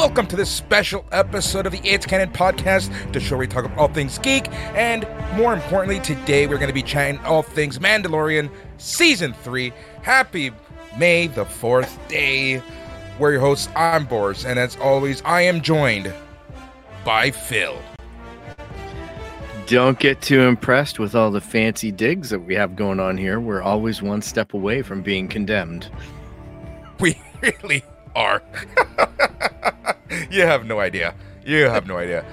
Hey everyone, and welcome to this special episode of the It's Canon podcast, the show where we talk about all things geek, and more importantly, today we're going to be chatting all things Mandalorian Season 3. Happy May the 4th day. We're your hosts, I'm Boris, and as always, I am joined by Phil. Don't get too impressed with all the fancy digs that we have going on here. We're always one step away from being condemned. We really are. you have no idea. You have no idea.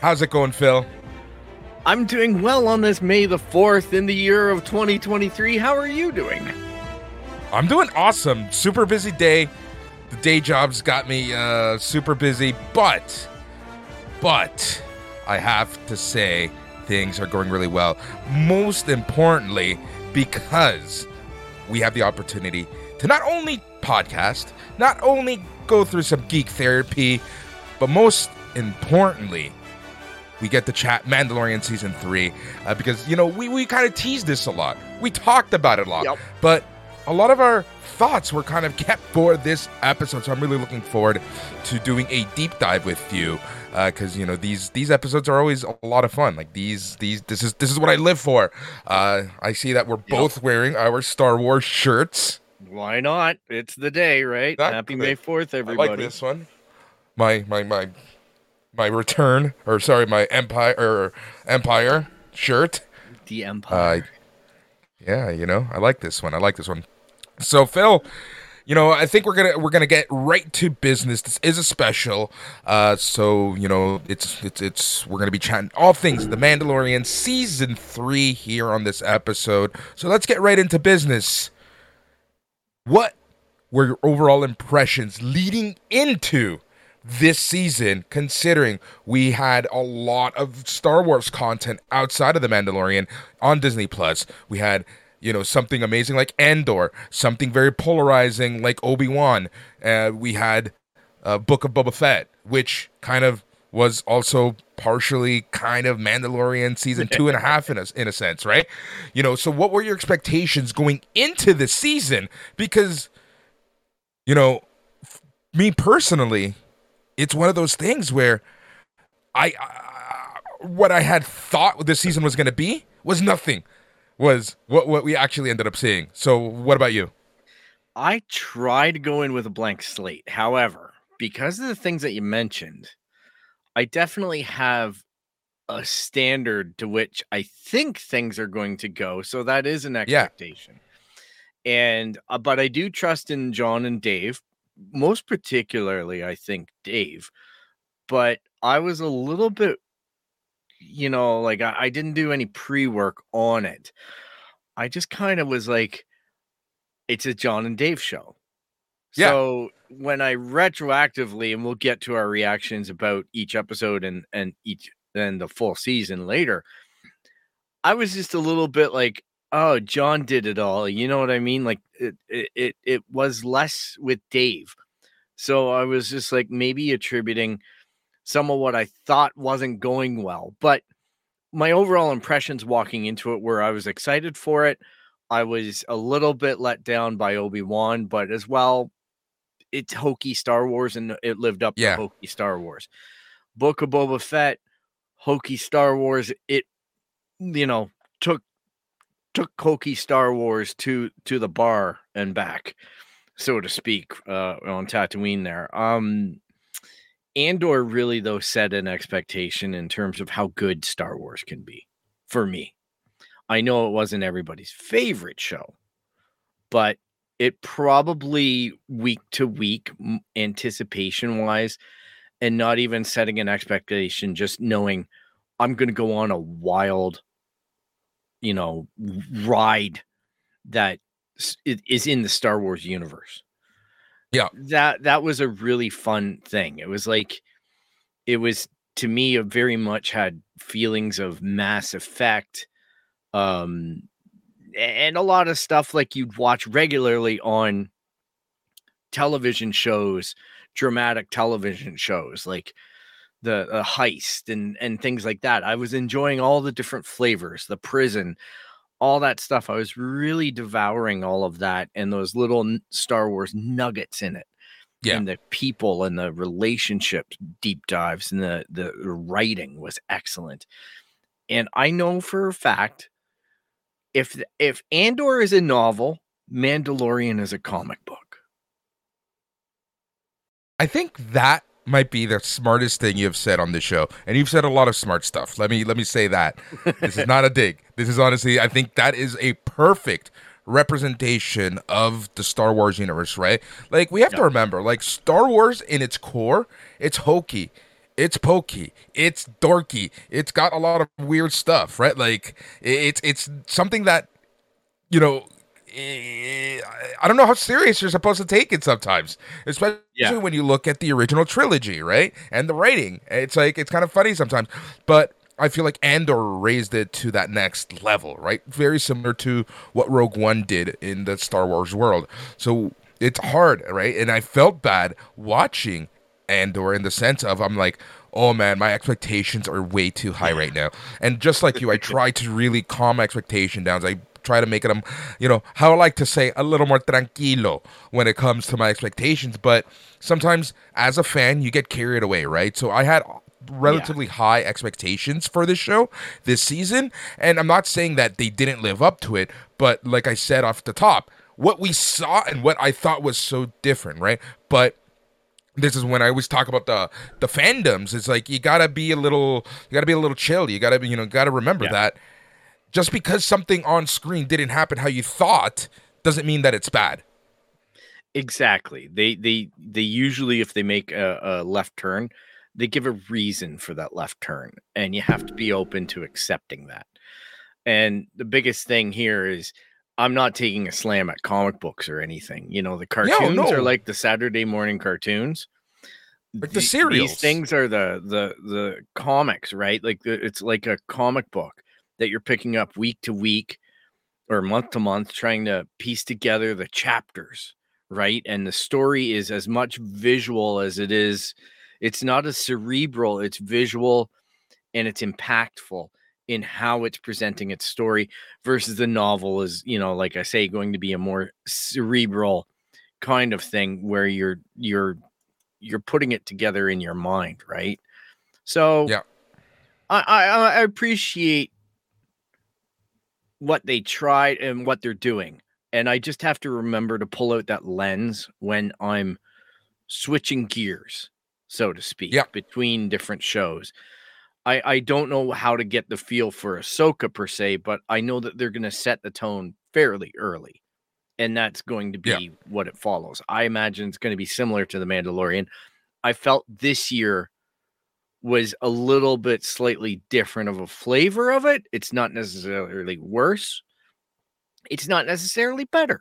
How's it going, Phil? I'm doing well on this May the 4th in the year of 2023. How are you doing? I'm doing awesome. Super busy day. The day job's got me uh, super busy, but, but, I have to say things are going really well. Most importantly, because we have the opportunity to not only podcast, not only go through some geek therapy, but most importantly, we get to chat Mandalorian season three uh, because you know we, we kind of teased this a lot. We talked about it a lot, Yep. but a lot of our thoughts were kind of kept for this episode. So I'm really looking forward to doing a deep dive with you because you know these these episodes are always a lot of fun. Like these these this is this is what I live for. Uh, I see that we're both wearing our Star Wars shirts. Why not? It's the day, right? Exactly. Happy May 4th, I everybody. like this one. My my my my return or sorry, my empire or empire shirt. The Empire. Uh, yeah, you know, I like this one. I like this one. So Phil, you know, I think we're gonna we're gonna get right to business. This is a special, uh, so you know, it's it's it's we're gonna be chatting all things The Mandalorian season three here on this episode. So let's get right into business. What were your overall impressions leading into this season, considering we had a lot of Star Wars content outside of The Mandalorian on Disney Plus? We had, you know, something amazing like Andor, something very polarizing like Obi Wan. Uh, we had uh, Book of Boba Fett, which kind of was also partially kind of Mandalorian season two and a half in a, in a sense, right? You know, so what were your expectations going into the season? Because, you know, f- me personally, it's one of those things where I, uh, what I had thought this season was going to be was nothing, was what what we actually ended up seeing. So, what about you? I tried to go in with a blank slate. However, because of the things that you mentioned, I definitely have a standard to which I think things are going to go. So that is an expectation. And uh, but I do trust in Jon and Dave, most particularly I think Dave. But I was a little bit you know, like I, I didn't do any pre-work on it. I just kind of was like it's a Jon and Dave show. Yeah. So when I retroactively, and we'll get to our reactions about each episode and and each then the full season later, I was just a little bit like, oh, Jon did it all. You know what I mean? Like it it it, was less with Dave. So I was just like maybe attributing some of what I thought wasn't going well. But my overall impressions walking into it were I was excited for it. I was a little bit let down by Obi Wan, but as well, it's hokey Star Wars and it lived up Yeah. to hokey Star Wars. Book of Boba Fett, hokey Star Wars. It, you know, took took hokey Star Wars to to the bar and back, so to speak, uh, on Tatooine there. Um, Andor really though set an expectation in terms of how good Star Wars can be for me. I know it wasn't everybody's favorite show, but it probably week to week anticipation wise and not even setting an expectation just knowing I'm going to go on a wild you know ride that is in the Star Wars universe. Yeah. That that was a really fun thing. It was like it was to me a very much had feelings of mass effect um and a lot of stuff like you'd watch regularly on television shows dramatic television shows like the, the heist and and things like that i was enjoying all the different flavors the prison all that stuff i was really devouring all of that and those little star wars nuggets in it Yeah. And the people and the relationships deep dives and the the writing was excellent. And I know for a fact if if Andor is a novel, Mandalorian is a comic book. I think that might be the smartest thing you've said on the show, and you've said a lot of smart stuff. Let me let me say that. this is not a dig. This is honestly, I think that is a perfect representation of the Star Wars universe, right? Like we have to remember, like Star Wars in its core, it's hokey, it's pokey, it's dorky, it's got a lot of weird stuff, right? Like it's it's something that you know I don't know how serious you're supposed to take it sometimes, especially Yeah. when you look at the original trilogy, right? And the writing. It's like it's kind of funny sometimes, but I feel like Andor raised it to that next level, right? Very similar to what Rogue One did in the Star Wars world. So it's hard, right? And I felt bad watching Andor in the sense of I'm like, oh man, my expectations are way too high right now. And just like you, I try to really calm my expectation down. I try to make them, um, you know, how I like to say, a little more tranquilo when it comes to my expectations. But sometimes as a fan, you get carried away, right? So I had relatively high expectations for this show this season. And I'm not saying that they didn't live up to it, but like I said off the top, what we saw and what I thought was so different, right? But this is when I always talk about the the fandoms. It's like you gotta be a little, you gotta be a little chill. You gotta be, you know, gotta remember Yeah. that just because something on screen didn't happen how you thought doesn't mean that it's bad. Exactly. They they they usually if they make a, a left turn, they give a reason for that left turn, and you have to be open to accepting that. And the biggest thing here is I'm not taking a slam at comic books or anything. You know, the cartoons no. are like the Saturday morning cartoons. Like the Th- serials. These things are the the the comics, right? Like the, it's like a comic book that you're picking up week to week or month to month, trying to piece together the chapters, right? And the story is as much visual as it is. It's not as cerebral. It's visual, and it's impactful in how it's presenting its story versus the novel is you know like i say going to be a more cerebral kind of thing where you're you're you're putting it together in your mind right so Yeah. i i, I appreciate what they tried and what they're doing and i just have to remember to pull out that lens when i'm switching gears so to speak Yeah. between different shows I, I don't know how to get the feel for Ahsoka per se, but I know that they're going to set the tone fairly early, and that's going to be Yeah. what it follows. I imagine it's going to be similar to the Mandalorian. I felt this year was a little bit slightly different of a flavor of it. It's not necessarily worse. It's not necessarily better.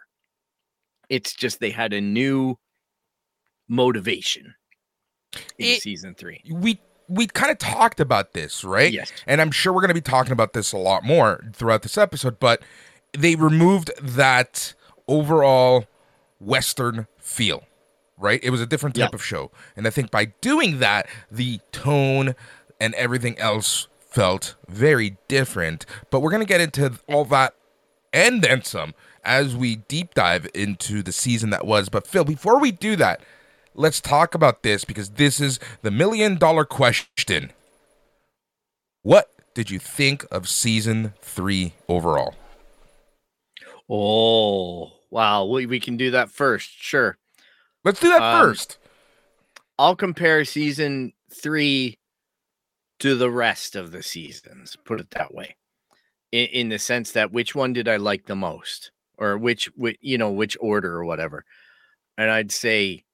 It's just they had a new motivation in It- season three. We we kind of talked about this, right? Yes. And I'm sure we're going to be talking about this a lot more throughout this episode, but they removed that overall Western feel, right? It was a different type Yeah. of show. And I think by doing that, the tone and everything else felt very different. But we're going to get into all that and then some as we deep dive into the season that was. But Phil, before we do that, let's talk about this because this is the million dollar question. What did you think of season three overall? Oh, wow. We, we can do that first. Sure. Let's do that Um, first. I'll compare season three to the rest of the seasons, put it that way. In, in the sense that which one did I like the most? Or which, which, you know, which order or whatever. And I'd say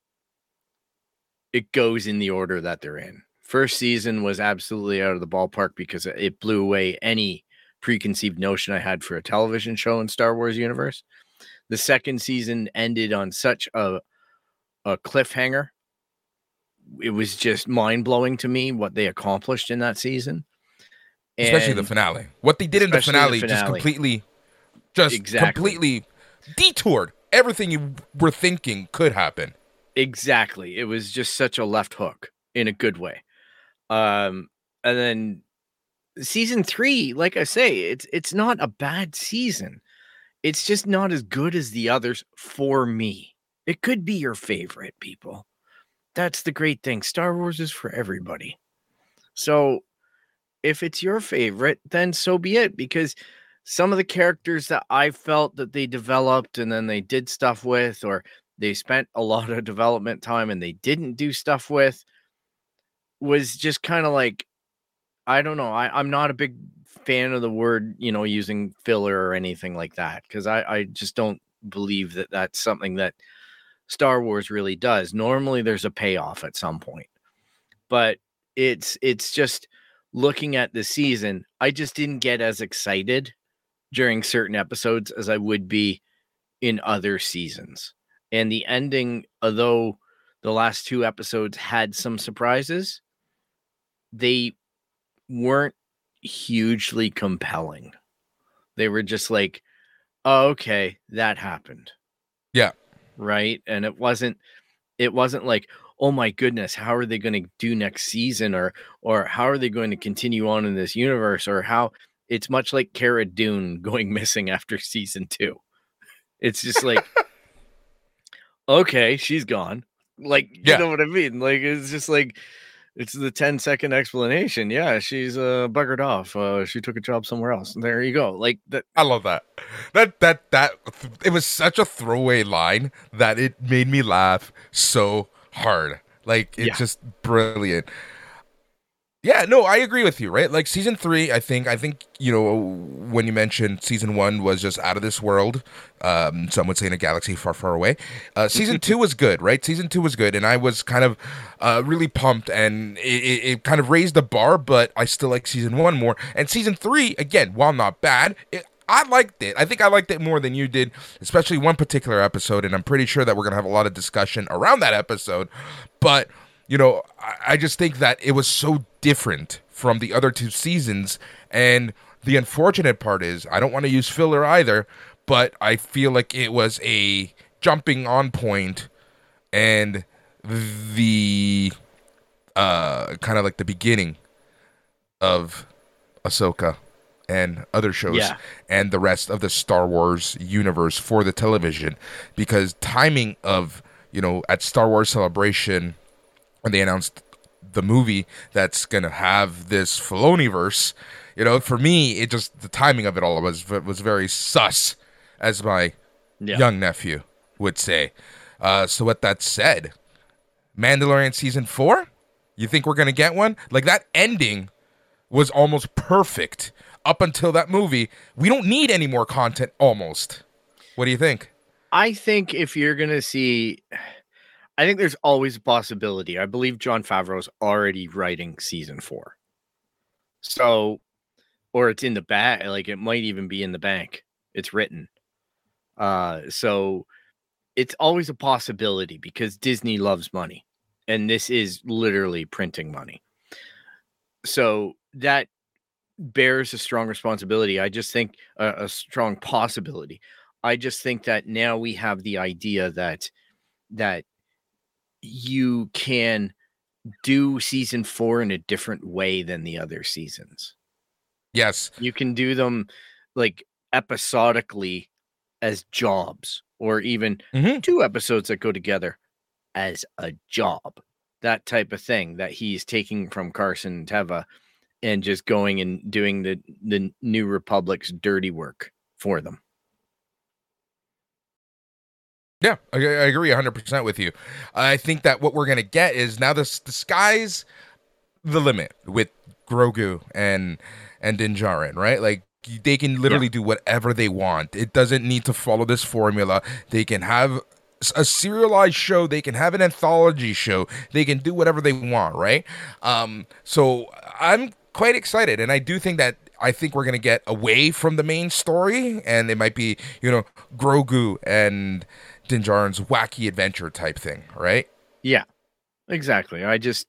it goes in the order that they're in. First season was absolutely out of the ballpark because it blew away any preconceived notion I had for a television show in Star Wars universe. The second season ended on such a a cliffhanger. It was just mind blowing to me what they accomplished in that season. Especially the finale. What they did in the especially the finale, just completely, just Exactly. completely detoured everything you were thinking could happen. Exactly. It was just such a left hook in a good way. Um, and then season three, like I say, it's it's not a bad season. It's just not as good as the others for me. It could be your favorite, people. that's the great thing. Star Wars is for everybody. So if it's your favorite, then so be it. Because some of the characters that I felt that they developed and then they did stuff with, or they spent a lot of development time and they didn't do stuff with, was just kind of like, I don't know. I, I'm not a big fan of the word, you know, using filler or anything like that because I, I just don't believe that that's something that Star Wars really does. Normally, there's a payoff at some point, but it's it's just looking at the season. I just didn't get as excited during certain episodes as I would be in other seasons. And the ending, although the last two episodes had some surprises, they weren't hugely compelling. They were just like, oh, okay, that happened. Yeah. Right. And it wasn't, it wasn't like, oh my goodness, how are they going to do next season or, or how are they going to continue on in this universe or how it's much like Cara Dune going missing after season two. It's just like, okay, she's gone. Like, you Yeah. know what I mean? Like, it's just like, it's the 10 second explanation. Yeah, she's uh buggered off. Uh she took a job somewhere else. There you go. Like that I love that. That that that it was such a throwaway line that it made me laugh so hard. Like it's Yeah. just brilliant. Yeah, no, I agree with you, right? Like season three, I think, I think you know when you mentioned season one was just out of this world. Um, some would say in a galaxy far, far away. Uh, season two was good, right? Season two was good, and I was kind of uh, really pumped, and it, it, it kind of raised the bar. But I still like season one more, and season three again, while not bad, it, I liked it. I think I liked it more than you did, especially one particular episode, and I'm pretty sure that we're gonna have a lot of discussion around that episode. But you know, I, I just think that it was so different from the other two seasons. And the unfortunate part is, I don't want to use filler either, but I feel like it was a jumping on point and the uh kind of like the beginning of Ahsoka and other shows Yeah. and the rest of the Star Wars universe for the television because timing of you know at Star Wars Celebration when they announced the movie that's gonna have this Filoni verse, you know, for me it just the timing of it all was was very sus, as my Yeah. young nephew would say. Uh, so with that said, Mandalorian season four, you think we're gonna get one? Like that ending was almost perfect up until that movie. We don't need any more content. Almost. What do you think? I think if you're gonna see I think there's always a possibility. I believe Jon Favreau's already writing season four. So or it's in the bag, like it might even be in the bank. It's written. Uh so it's always a possibility because Disney loves money. And this is literally printing money. So that bears a strong responsibility. I just think uh, a strong possibility. I just think that now we have the idea that that you can do season 4 in a different way than the other seasons. Yes. You can do them like episodically as jobs or even Mhm. two episodes that go together as a job. That type of thing that he's taking from Carson Teva and just going and doing the the New Republic's dirty work for them. Yeah, I, I agree 100% with you. I think that what we're going to get is now this the sky's the limit with Grogu and and Din Djarin, right? Like they can literally do whatever they want. It doesn't need to follow this formula. They can have a serialized show, they can have an anthology show. They can do whatever they want, right? Um so I'm quite excited and I do think that I think we're going to get away from the main story and it might be, you know, Grogu and Din Djarin's wacky adventure type thing, right? Yeah. Exactly. I just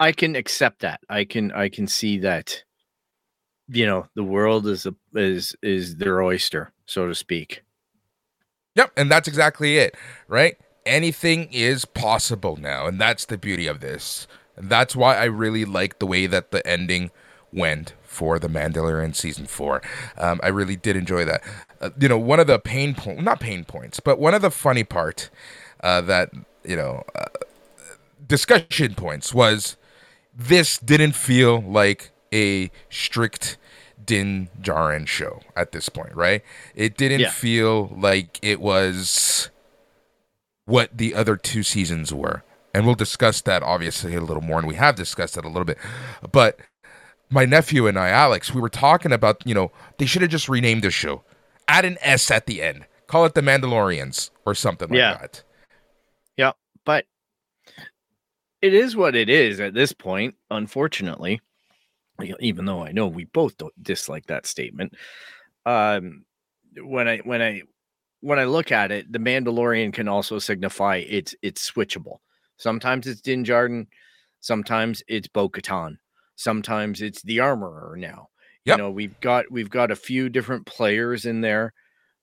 I can accept that. I can I can see that you know, the world is a is is their oyster, so to speak. Yep, and that's exactly it, right? Anything is possible now, and that's the beauty of this. And that's why I really like the way that the ending went for the Mandalorian season four. Um, I really did enjoy that. Uh, you know, one of the pain point, not pain points, but one of the funny part uh, that you know uh, discussion points was this didn't feel like a strict Din Djarin show at this point, right? It didn't Yeah. feel like it was what the other two seasons were. And we'll discuss that obviously a little more, and we have discussed that a little bit. But my nephew and I, Alex, we were talking about, you know, they should have just renamed the show. Add an S at the end. Call it the Mandalorians or something like Yeah. that. Yeah, but it is what it is at this point unfortunately even though i know we both don't dislike that statement um when i when i when i look at it the mandalorian can also signify it's it's switchable sometimes it's din Djarin, sometimes it's bo-katan sometimes it's the armorer now Yep. you know we've got we've got a few different players in there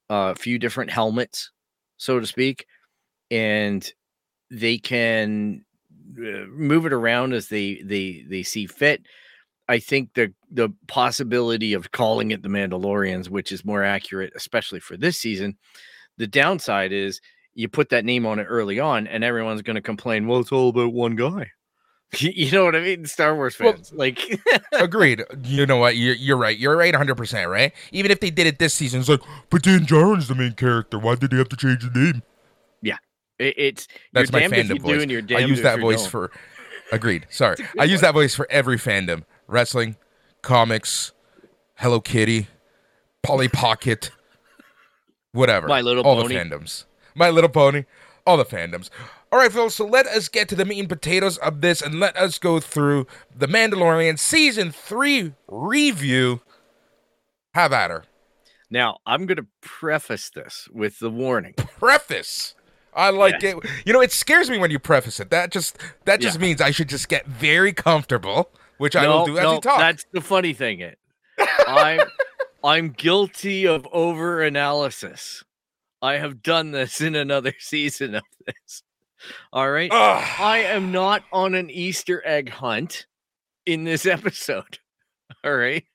a few different helmets so to speak and they can uh, move it around as they they they see fit. I think the the possibility of calling it the Mandalorians, which is more accurate, especially for this season. The downside is you put that name on it early on, and everyone's going to complain. Well, it's all about one guy. you know what I mean? Star Wars Well, fans, like, Agreed. You know what? You're, you're right. You're right 100%, right? Even if they did it this season, it's like, but Dan Djarin's the main character. Why did they have to change the name? it, it's That's my damned if you fandom do, voice. I use that voice don't. for. Agreed. Sorry. I use one. that voice for every fandom wrestling, comics, Hello Kitty, Polly Pocket, whatever. My Little all Pony. the fandoms. My Little Pony, all the fandoms. All right, Phil. So let us get to the meat and potatoes of this, and let us go through the Mandalorian season three review. Have at her. Now, I'm going to preface this with the warning. Preface. I like it. You know, it scares me when you preface it. That just that just Yeah. means I should just get very comfortable, which I will do as we talk. That's the funny thing. It. I'm I'm guilty of over analysis. I have done this in another season of this. All right. Ugh. I am not on an Easter egg hunt in this episode. All right.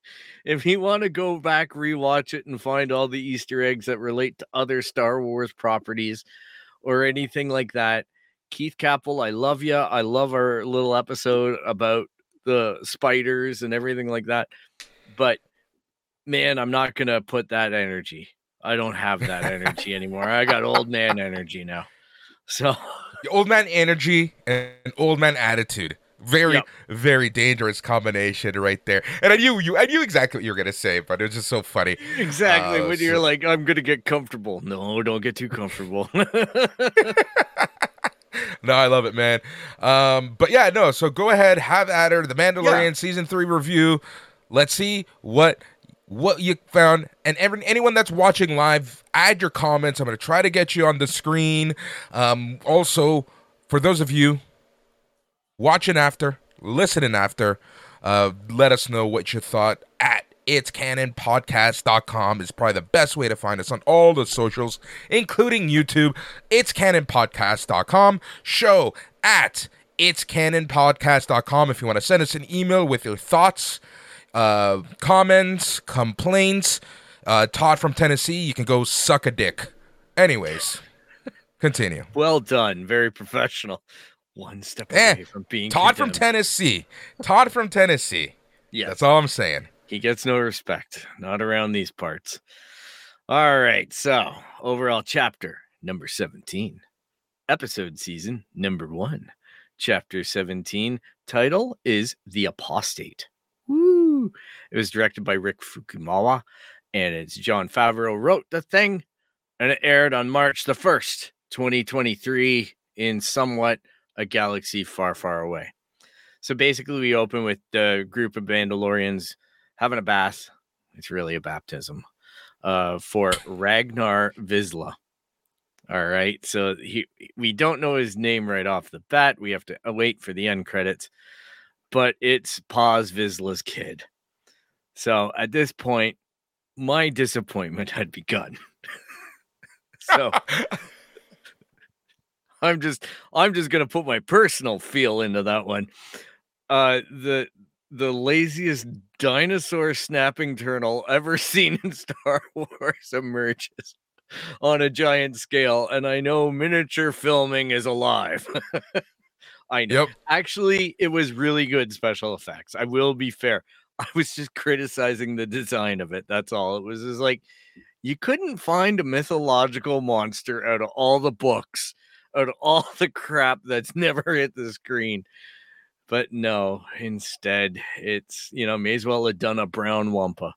If you want to go back, rewatch it, and find all the Easter eggs that relate to other Star Wars properties or anything like that, Keith Capel, I love you. I love our little episode about the spiders and everything like that. But man, I'm not going to put that energy. I don't have that energy anymore. I got old man energy now. So, old man energy and old man attitude. Very, Yep. very dangerous combination right there. And I knew you I knew exactly what you were gonna say, but it was just so funny. Exactly. Uh, when you're like, I'm gonna get comfortable. No, don't get too comfortable. No, I love it, man. Um, but yeah, no, so go ahead, have at her, the Mandalorian Yeah. season three review. Let's see what what you found. And every, anyone that's watching live, add your comments. I'm gonna try to get you on the screen. Um, also, for those of you watching after, listening after, uh, let us know what you thought at it's canonpodcast.com is probably the best way to find us on all the socials, including YouTube. It's canonpodcast.com. Show at it's canonpodcast.com if you want to send us an email with your thoughts, uh, comments, complaints. Uh, Todd from Tennessee, you can go suck a dick. Anyways, continue. well done. Very professional. One step Eh, away from being Todd from. Tennessee. Todd from Tennessee. Yeah. That's all I'm saying. he gets no respect. Not around these parts. All right. So overall chapter number 17. Episode season number one. Chapter 17. Title is The Apostate. It was directed by Rick Famuyiwa, and it's Jon Favreau wrote the thing, and it aired on March the 1st, 2023, in somewhat a galaxy far, far away. So basically, we open with the group of Mandalorians having a bath. It's really a baptism uh, for Ragnar Vizsla. All right. So he, we don't know his name right off the bat. We have to uh, wait for the end credits, but it's Paz Vizsla's kid. So at this point, my disappointment had begun. so I'm just I'm just gonna put my personal feel into that one. Uh the the laziest dinosaur snapping turtle ever seen in Star Wars emerges on a giant scale, and I know miniature filming is alive. I know. Yep. Actually, it was really good special effects. I will be fair. I was just criticizing the design of it. That's all. It was just like you couldn't find a mythological monster out of all the books, out of all the crap that's never hit the screen. But no, instead, it's you know, may as well have done a brown wampa.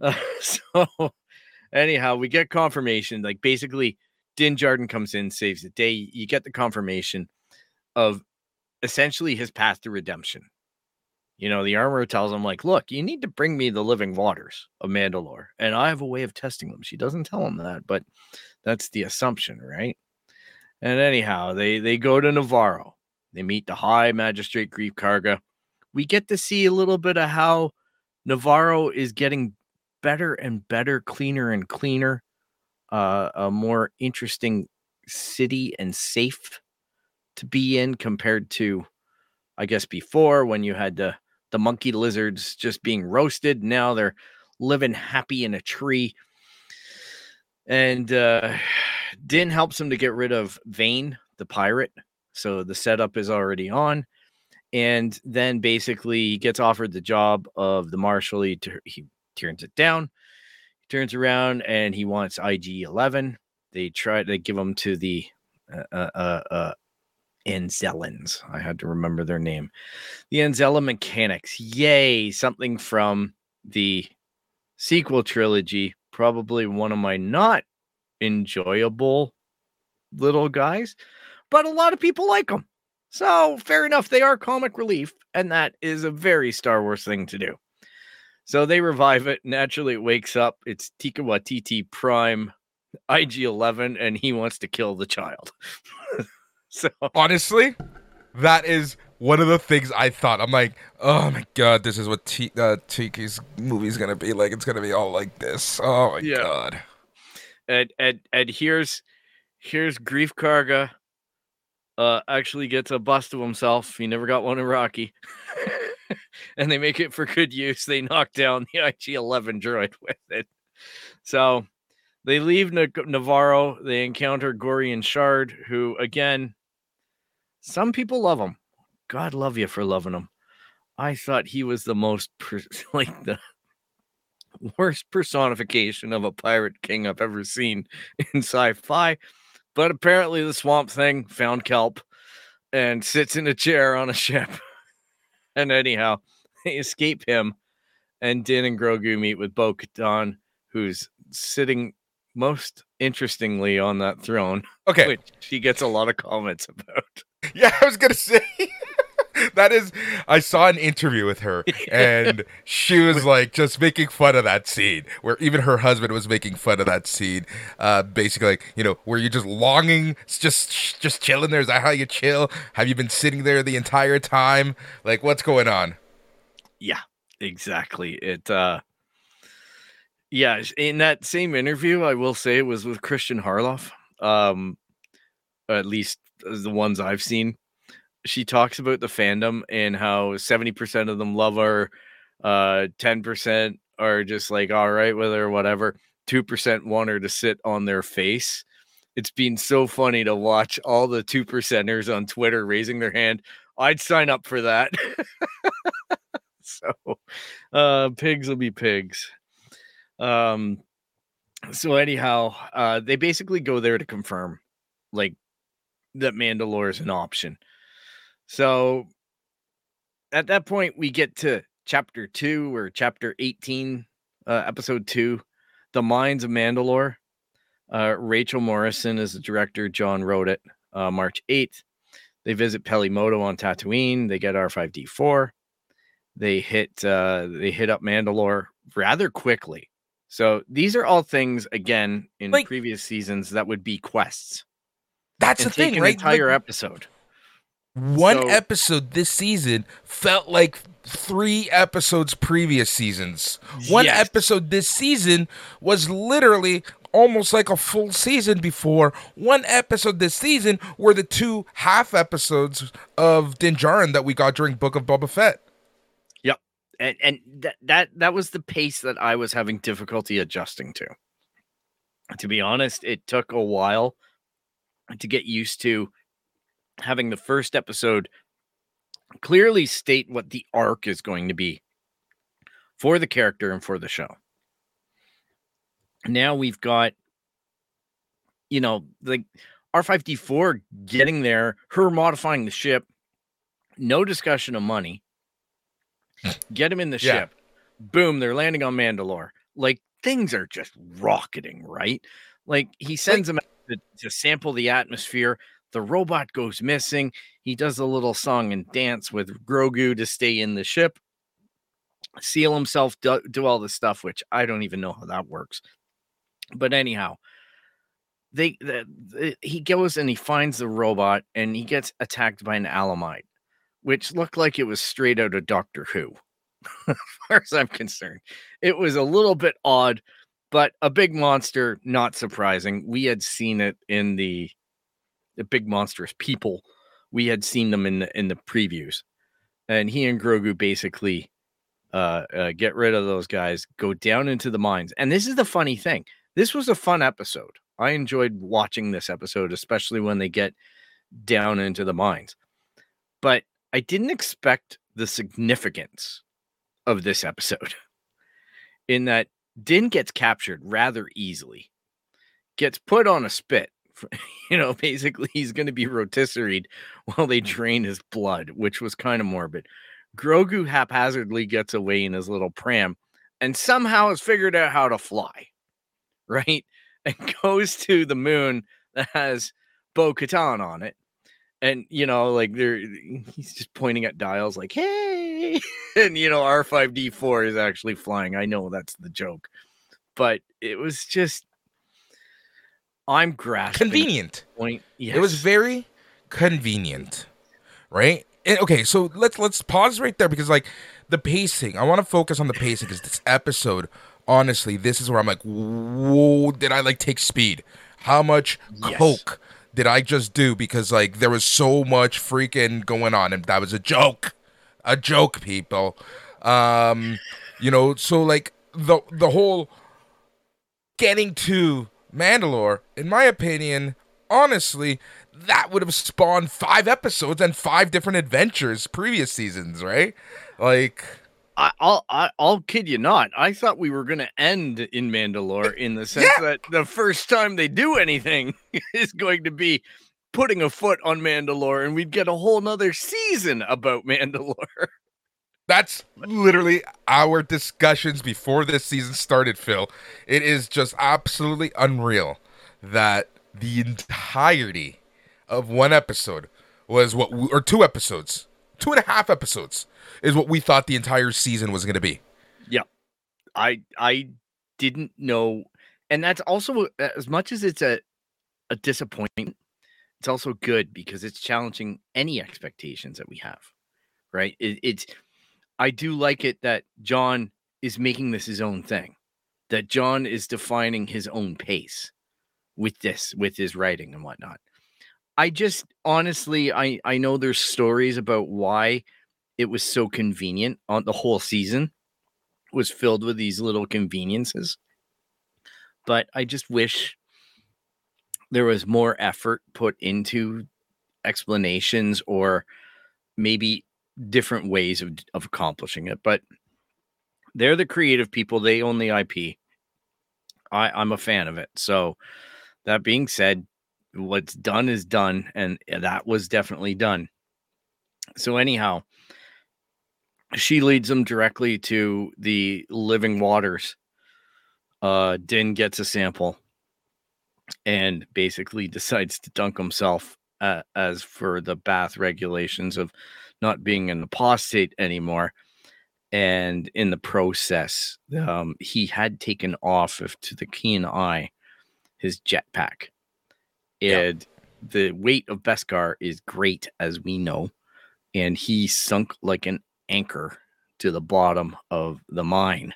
Uh, so anyhow, we get confirmation. Like basically, Din Djarin comes in, saves the day. You get the confirmation of essentially his path to redemption. You know, the armorer tells him, like, look, you need to bring me the living waters of Mandalore, and I have a way of testing them. She doesn't tell him that, but that's the assumption, right? And anyhow, they they go to Nevarro. They meet the High Magistrate Greef Karga. We get to see a little bit of how Nevarro is getting better and better, cleaner and cleaner, uh, a more interesting city and safe to be in compared to, I guess, before when you had the the monkey lizards just being roasted. Now they're living happy in a tree. And uh, Din helps him to get rid of Vane, the pirate. So the setup is already on. And then basically he gets offered the job of the marshal. He, he turns it down. He turns around and he wants IG 11. They try to give him to the uh, uh, Anzellans. I had to remember their name. The Anzella Mechanics. Yay, something from the sequel trilogy. Probably one of my not enjoyable little guys, but a lot of people like them. So, fair enough. They are comic relief, and that is a very Star Wars thing to do. So they revive it. Naturally, it wakes up. It's Taika Waititi Prime IG 11, and he wants to kill the child. So honestly, that is one of the things I thought. I'm like, oh my god, this is what T- uh, Tiki's movie's gonna be like. It's gonna be all like this. Oh my yeah. god. And and and here's here's Greef Karga. Uh, actually gets a bust of himself. He never got one in Rocky. and they make it for good use. They knock down the IG 11 droid with it. So they leave Nevarro. They encounter Gorian Shard, who, again, some people love him. God love you for loving him. I thought he was the most like the worst personification of a pirate king I've ever seen in sci-fi. But apparently, the Swamp Thing found kelp and sits in a chair on a ship. and anyhow, they escape him, and Din and Grogu meet with Bo Katan, who's sitting most interestingly on that throne. Okay, which he gets a lot of comments about. Yeah, I was gonna say that is. I saw an interview with her, and she was like just making fun of that scene, where even her husband was making fun of that scene. Uh, basically, like you know, where you're just longing, just just chilling there. Is that how you chill? Have you been sitting there the entire time? Like, what's going on? Yeah, exactly. It. uh yeah, in that same interview, I will say it was with Christian Harloff. Um, at least the ones I've seen. She talks about the fandom and how 70% of them love her, uh, 10% are just like, all right with her, whatever. 2% want her to sit on their face. It's been so funny to watch all the two percenters on Twitter raising their hand. I'd sign up for that. so, uh, pigs will be pigs. Um, so anyhow, uh, they basically go there to confirm, like, that Mandalore is an option. So at that point, we get to chapter two or chapter 18, uh, episode two, The Mines of Mandalore. Uh, Rachel Morrison is the director. Jon wrote it uh, March 8th. They visit Peli Motto on Tatooine. They get R5D4. They hit uh, they hit up Mandalore rather quickly. So these are all things again in like, previous seasons that would be quests. That's the thing, right? Entire like, episode. One so, episode this season felt like three episodes previous seasons. One yes. episode this season was literally almost like a full season before. One episode this season were the two half episodes of Din Djarin that we got during Book of Boba Fett. Yep, and and that that that was the pace that I was having difficulty adjusting to. To be honest, it took a while to get used to having the first episode clearly state what the arc is going to be for the character and for the show. Now we've got, you know, like R5D4 getting there, her modifying the ship, no discussion of money. Get him in the Yeah. ship. Boom, they're landing on Mandalore. Like things are just rocketing, right? Like he sends them out to, to sample the atmosphere. The robot goes missing. He does a little song and dance with Grogu to stay in the ship, seal himself, do, do all this stuff, which I don't even know how that works. But anyhow, they the, the- he goes and he finds the robot and he gets attacked by an alamite, which looked like it was straight out of Doctor Who, as far as I'm concerned. It was a little bit odd, but a big monster, not surprising. We had seen it in the the big monstrous people. We had seen them in the in the previews, and he and Grogu basically uh, uh, get rid of those guys, go down into the mines. And this is the funny thing. This was a fun episode. I enjoyed watching this episode, especially when they get down into the mines. But I didn't expect the significance of this episode in that Din gets captured rather easily, gets put on a spit. You know, basically, he's going to be rotisseried while they mm. drain his blood, which was kind of morbid. Grogu haphazardly gets away in his little pram and somehow has figured out how to fly, right? And goes to the moon that has Bo Katan on it. And, you know, like they're, he's just pointing at dials like, hey. And, you know, R5D4 is actually flying. I know that's the joke, but it was just, I'm grasping. Convenient. Point. Yes. It was very convenient, right? And, okay, so let's let's pause right there because like the pacing. I want to focus on the pacing because this episode, honestly, this is where I'm like, whoa, did I like take speed? How much Yes. coke did I just do? Because like there was so much freaking going on, and that was a joke, a joke, people. Um, you know, so like the the whole getting to Mandalore, in my opinion, honestly, that would have spawned five episodes and five different adventures previous seasons, right? Like, I, I'll I, I'll kid you not. I thought we were going to end in Mandalore in the sense that the first time they do anything is going to be putting a foot on Mandalore, and we'd get a whole nother season about Mandalore. that's literally our discussions before this season started, Phil. It is just absolutely unreal that the entirety of one episode was what, we, or two episodes, two and a half episodes, is what we thought the entire season was going to be. Yeah, I I didn't know, and that's also as much as it's a a disappointment. It's also good because it's challenging any expectations that we have, right? It, it's I do like it that Jon is making this his own thing, that Jon is defining his own pace with this, with his writing and whatnot. I just honestly, I I know there's stories about why it was so convenient on the whole season was filled with these little conveniences. But I just wish there was more effort put into explanations or maybe different ways of, of accomplishing it. But they're the creative people, they own the IP. I, I'm a fan of it. So that being said, what's done is done, and that was definitely done. So anyhow, she leads them directly to the living waters. Uh, Din gets a sample and basically decides to dunk himself uh, as for the bath regulations of not being an apostate anymore. And in the process, um, he had taken off of, to the keen eye his jetpack. And the weight of Beskar is great, as we know. And he sunk like an anchor to the bottom of the mine.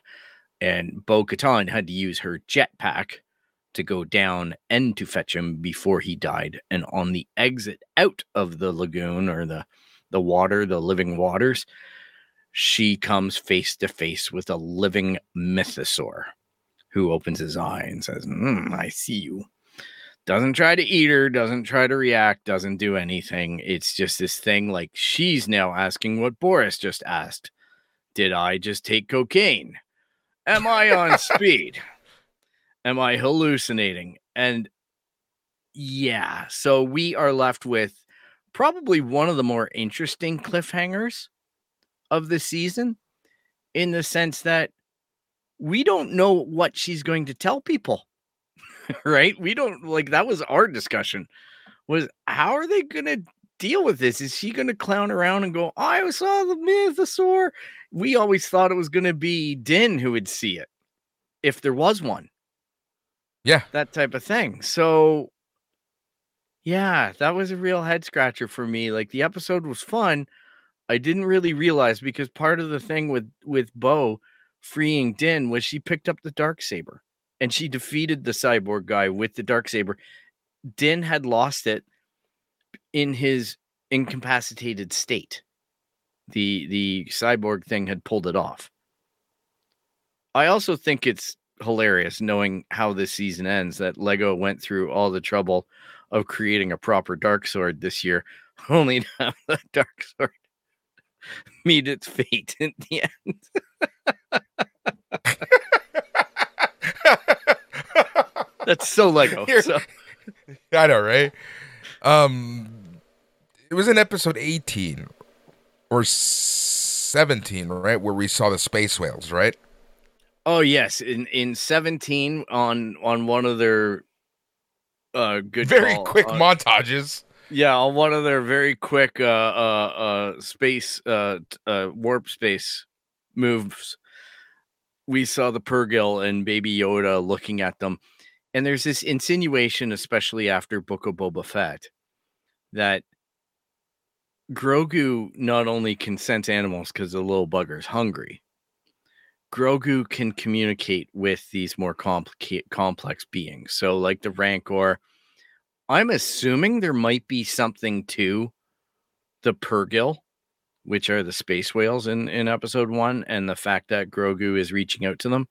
And Bo Katan had to use her jetpack to go down and to fetch him before he died. And on the exit out of the lagoon or the, the water, the living waters, she comes face to face with a living mythosaur who opens his eye and says, "Mm, I see you. doesn't try to eat her, doesn't try to react, doesn't do anything. It's just this thing like she's now asking what Boris just asked. Did I just take cocaine? Am I on speed? Am I hallucinating? And yeah, so we are left with probably one of the more interesting cliffhangers of the season in the sense that we don't know what she's going to tell people. right? We don't like that was our discussion. Was how are they going to deal with this? Is she going to clown around and go, "I saw the mythosaur"? We always thought it was going to be Din who would see it if there was one. Yeah. That type of thing. So yeah, that was a real head scratcher for me. Like the episode was fun. I didn't really realize because part of the thing with with Bo freeing Din was she picked up the dark saber and she defeated the cyborg guy with the dark saber. Din had lost it in his incapacitated state. The the cyborg thing had pulled it off. I also think it's hilarious knowing how this season ends that Lego went through all the trouble of creating a proper dark sword this year, only to have the dark sword meet its fate in the end. That's so Lego. So. I know, right? Um, it was in episode 18 or 17, right, where we saw the space whales, right? Oh yes, in in 17 on on one of their uh good very call, quick uh, montages. Yeah, on one of their very quick uh uh uh space uh uh warp space moves, we saw the Purrgil and Baby Yoda looking at them. And there's this insinuation, especially after Book of Boba Fett, that Grogu not only can sense animals because the little bugger's hungry, Grogu can communicate with these more complicated complex beings. So like the Rancor, I'm assuming there might be something to the Purrgil, which are the space whales in in episode 1 and the fact that Grogu is reaching out to them.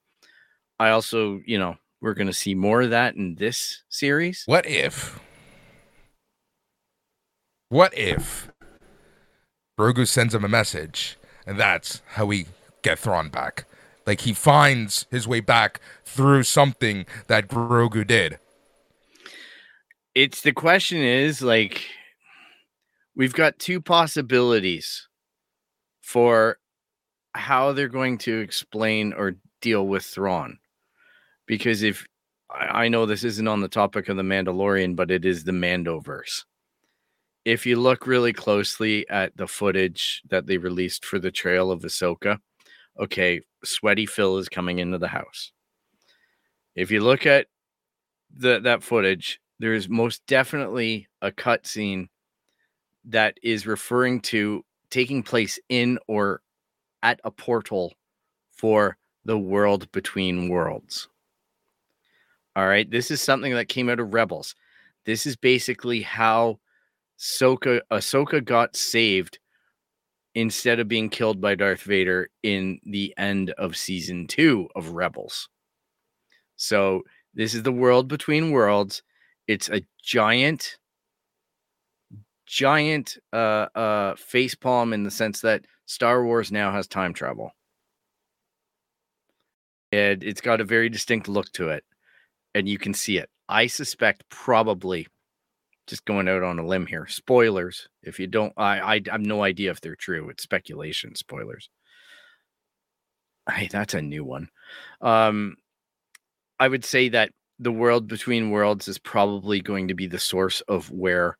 I also, you know, we're going to see more of that in this series. What if? What if Grogu sends him a message, and that's how we get Thrawn back? Like he finds his way back through something that Grogu did. It's the question is like we've got two possibilities for how they're going to explain or deal with Thrawn. Because if I know this isn't on the topic of the Mandalorian, but it is the Mandoverse. If you look really closely at the footage that they released for the trail of Ahsoka, okay, sweaty Phil is coming into the house. If you look at the that footage, there is most definitely a cutscene that is referring to taking place in or at a portal for the world between worlds. All right, this is something that came out of Rebels. This is basically how Ahsoka, Ahsoka got saved instead of being killed by Darth Vader in the end of season two of Rebels. So this is the world between worlds. It's a giant, giant uh uh face palm in the sense that Star Wars now has time travel. And it's got a very distinct look to it. And you can see it. I suspect probably just going out on a limb here. Spoilers. If you don't, I, I have no idea if they're true. It's speculation. Spoilers. Hey, that's a new one. Um, I would say that the world between worlds is probably going to be the source of where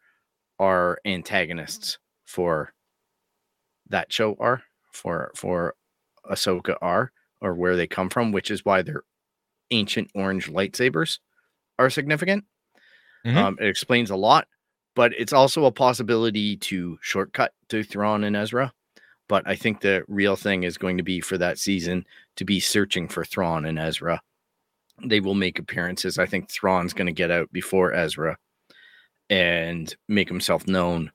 our antagonists for that show are for for Ahsoka are or where they come from, which is why their ancient orange lightsabers are significant. Mhm. Um, it explains a lot, but it's also a possibility to shortcut to Thrawn and Ezra. But I think the real thing is going to be for that season to be searching for Thrawn and Ezra. They will make appearances. I think Thrawn's going to get out before Ezra and make himself known.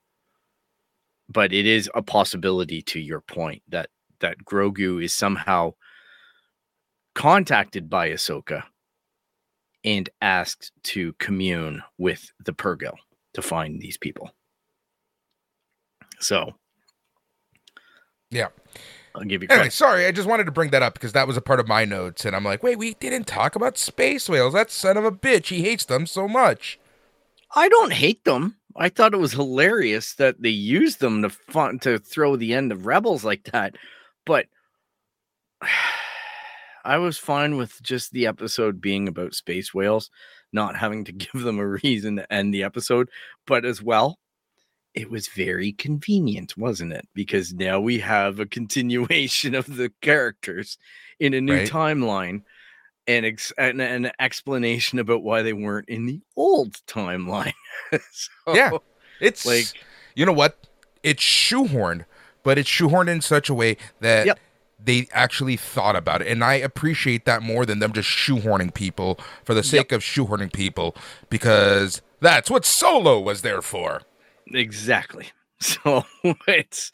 But it is a possibility to your point that that Grogu is somehow contacted by Ahsoka and asked to commune with the Purrgil to find these people. So, Yeah. I'll give you Anyway, credit. sorry, I just wanted to bring that up because that was a part of my notes, and I'm like, wait, we didn't talk about space whales. That son of a bitch, he hates them so much. I don't hate them. I thought it was hilarious that they used them to fun to throw the end of Rebels like that, but I was fine with just the episode being about space whales, not having to give them a reason to end the episode, but as well, it was very convenient, wasn't it? Because now we have a continuation of the characters in a new Right. timeline and, ex- and an explanation about why they weren't in the old timeline. so, Yeah. It's like like, you know what? It's shoehorned, but it's shoehorned in such a way that Yep. They actually thought about it. And I appreciate that more than them just shoehorning people for the sake of shoehorning people because that's what Solo was there for. exactly. So it's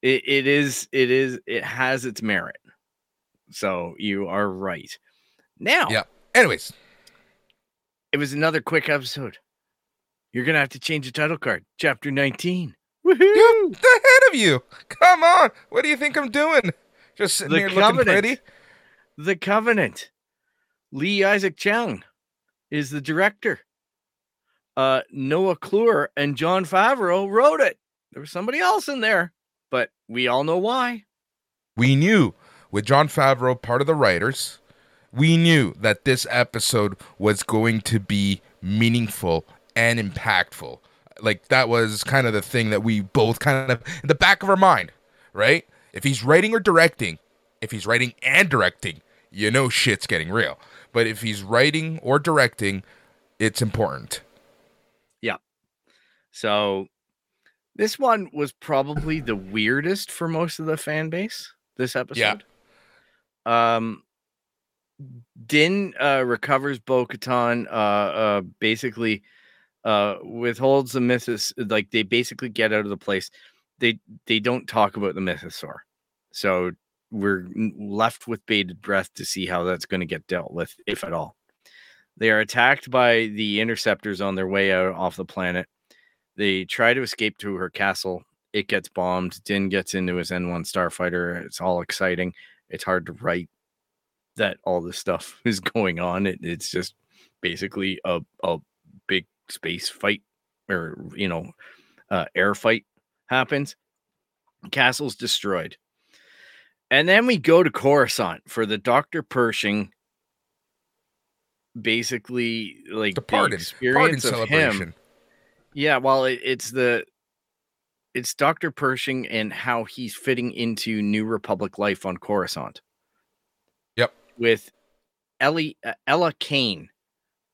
it, it is it is it has its merit. So you are right. Now Yeah. Anyways, it was another quick episode. You're gonna have to change the title card. Chapter 19. Woohoo! you the head of you. Come on. What do you think I'm doing? Just sitting The here looking Covenant. pretty? The Covenant. Lee Isaac Chung is the director. Uh, Noah Kloor and Jon Favreau wrote it. There was somebody else in there, but we all know why. We knew with Jon Favreau, part of the writers, we knew that this episode was going to be meaningful and impactful. Like that was kind of the thing that we both kind of in the back of our mind, right? If he's writing or directing, if he's writing and directing, you know shit's getting real. But if he's writing or directing, it's important. Yeah. So this one was probably the weirdest for most of the fan base. This episode. Um, Din uh, recovers Bo-Katan. Uh, uh, basically, uh, withholds the mythos. Like they basically get out of the place. They they don't talk about the mythosaur. So we're left with bated breath to see how that's going to get dealt with, if at all. They are attacked by the interceptors on their way out off the planet. They try to escape to her castle. It gets bombed. Din gets into his N1 starfighter. It's all exciting. It's hard to write that all this stuff is going on. It, it's just basically a, a big space fight or, you know, uh, air fight happens. Castle's destroyed. And then we go to Coruscant for the Dr. Pershing basically like The the pardon, pardon experience of him yeah, well, it, it's the it's Dr. Pershing and how he's fitting into New Republic life on Coruscant. Yep. With Ellie uh, Elia Kane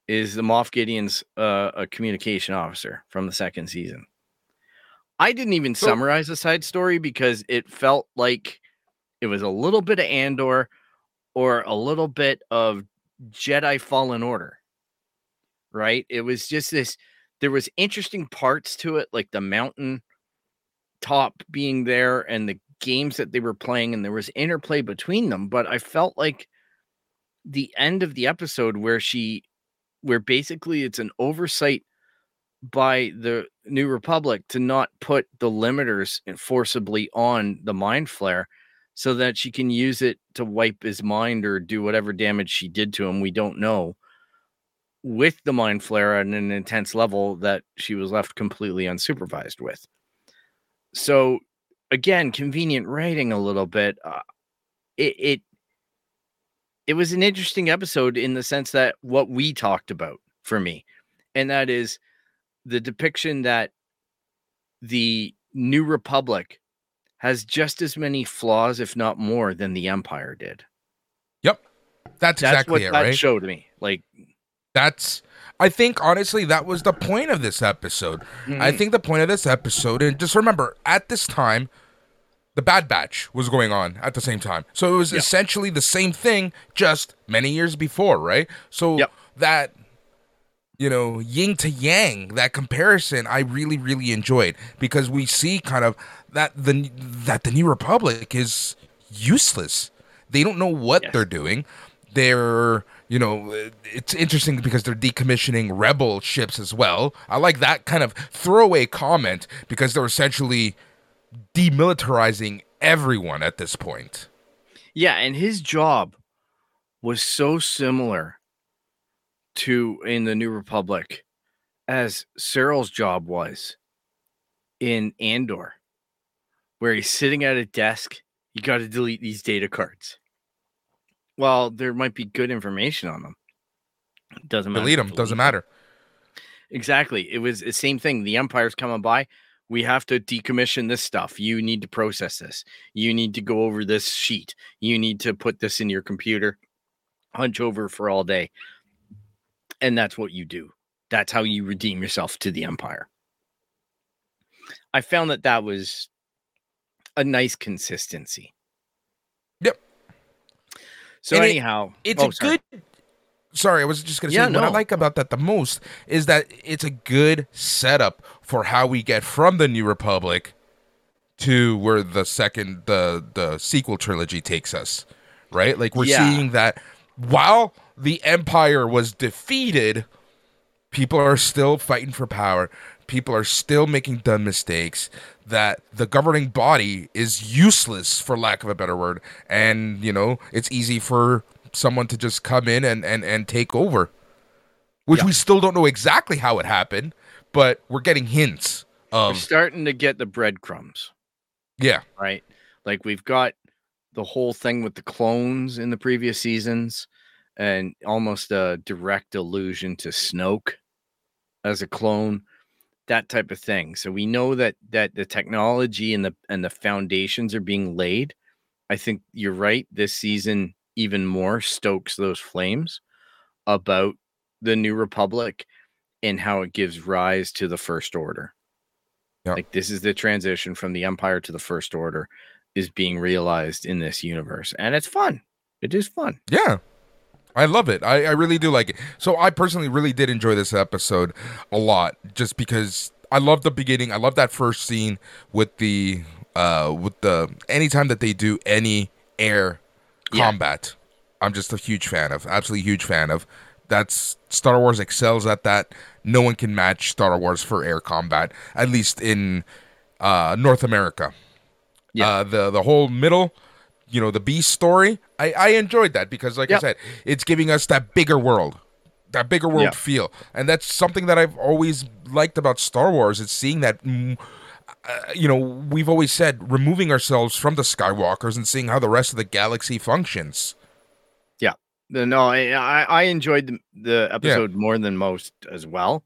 is the Moff Gideon's uh, a communication officer from the second season. I didn't even So- summarize the side story because it felt like it was a little bit of Andor or a little bit of Jedi Fallen Order. Right? It was just this there was interesting parts to it like the mountain top being there and the games that they were playing and there was interplay between them but i felt like the end of the episode where she where basically it's an oversight by the new republic to not put the limiters forcibly on the Mind Flayer so that she can use it to wipe his mind or do whatever damage she did to him we don't know with the Mind Flayer at an intense level that she was left completely unsupervised with. So again, convenient writing a little bit. Uh, it it it was an interesting episode in the sense that what we talked about for me, and that is the depiction that the New Republic has just as many flaws, if not more, than the Empire did. That's, That's exactly what it, that right? showed me. Like, That's I think honestly that was the point of this episode. I mhm, think the point of this episode, and just remember, at this time, the Bad Batch was going on at the same time. So it was Yeah. essentially the same thing, just many years before, right? So Yep. that you know, yin to yang, that comparison I really, really enjoyed because we see kind of that the that the New Republic is useless. They don't know what Yes. they're doing. they're you know it's interesting because they're decommissioning rebel ships as well i like that kind of throwaway comment because they're essentially demilitarizing everyone at this point Yeah, and his job was so similar to in the New Republic as Syril's job was in Andor, where he's sitting at a desk. You got to delete these data cards. Well, there might be good information on them. Doesn't matter. delete them doesn't matter Exactly. It was the same thing. The Empire's coming by. We have to decommission this stuff. You need to process this. You need to go over this sheet. You need to put this in your computer, hunch over for all day. And that's what you do. That's how you redeem yourself to the Empire. I found that that was a nice consistency. Yep. So, And it- anyhow, it's oh, a sorry. good sorry i was just gonna say Yeah, what i like about that the most is that it's a good setup for how we get from the new republic to where the second the the sequel trilogy takes us right like we're Yeah. seeing that while the empire was defeated people are still fighting for power people are still making dumb mistakes that the governing body is useless for lack of a better word and you know it's easy for someone to just come in and and, and take over which Yeah. we still don't know exactly how it happened but we're getting hints we're starting to get the breadcrumbs. yeah right? Like we've got the whole thing with the clones in the previous seasons and almost a direct allusion to Snoke as a clone, that type of thing. So we know that that the technology and the and the foundations are being laid. I think you're right. This season even more stokes those flames about the new republic and how it gives rise to the first order. Yeah. Like this is the transition from the empire to the first order is being realized in this universe. And it's fun. It is fun. Yeah. I love it. I, I really do like it. So I personally really did enjoy this episode a lot just because I love the beginning. I love that first scene with the uh with the anytime that they do any air Yeah. combat. I'm just a huge fan of. Absolutely huge fan of. That's Star Wars excels at that. No one can match Star Wars for air combat, at least in uh North America. Yeah. Uh the the whole middle you know the beast story i i enjoyed that because like i said it's giving us that bigger world that bigger world Yeah. feel. And that's something that i've always liked about star wars. It's seeing that mm, uh, you know we've always said removing ourselves from the skywalkers and seeing how the rest of the galaxy functions. Yeah. No, I I, enjoyed the, the episode more than most as well.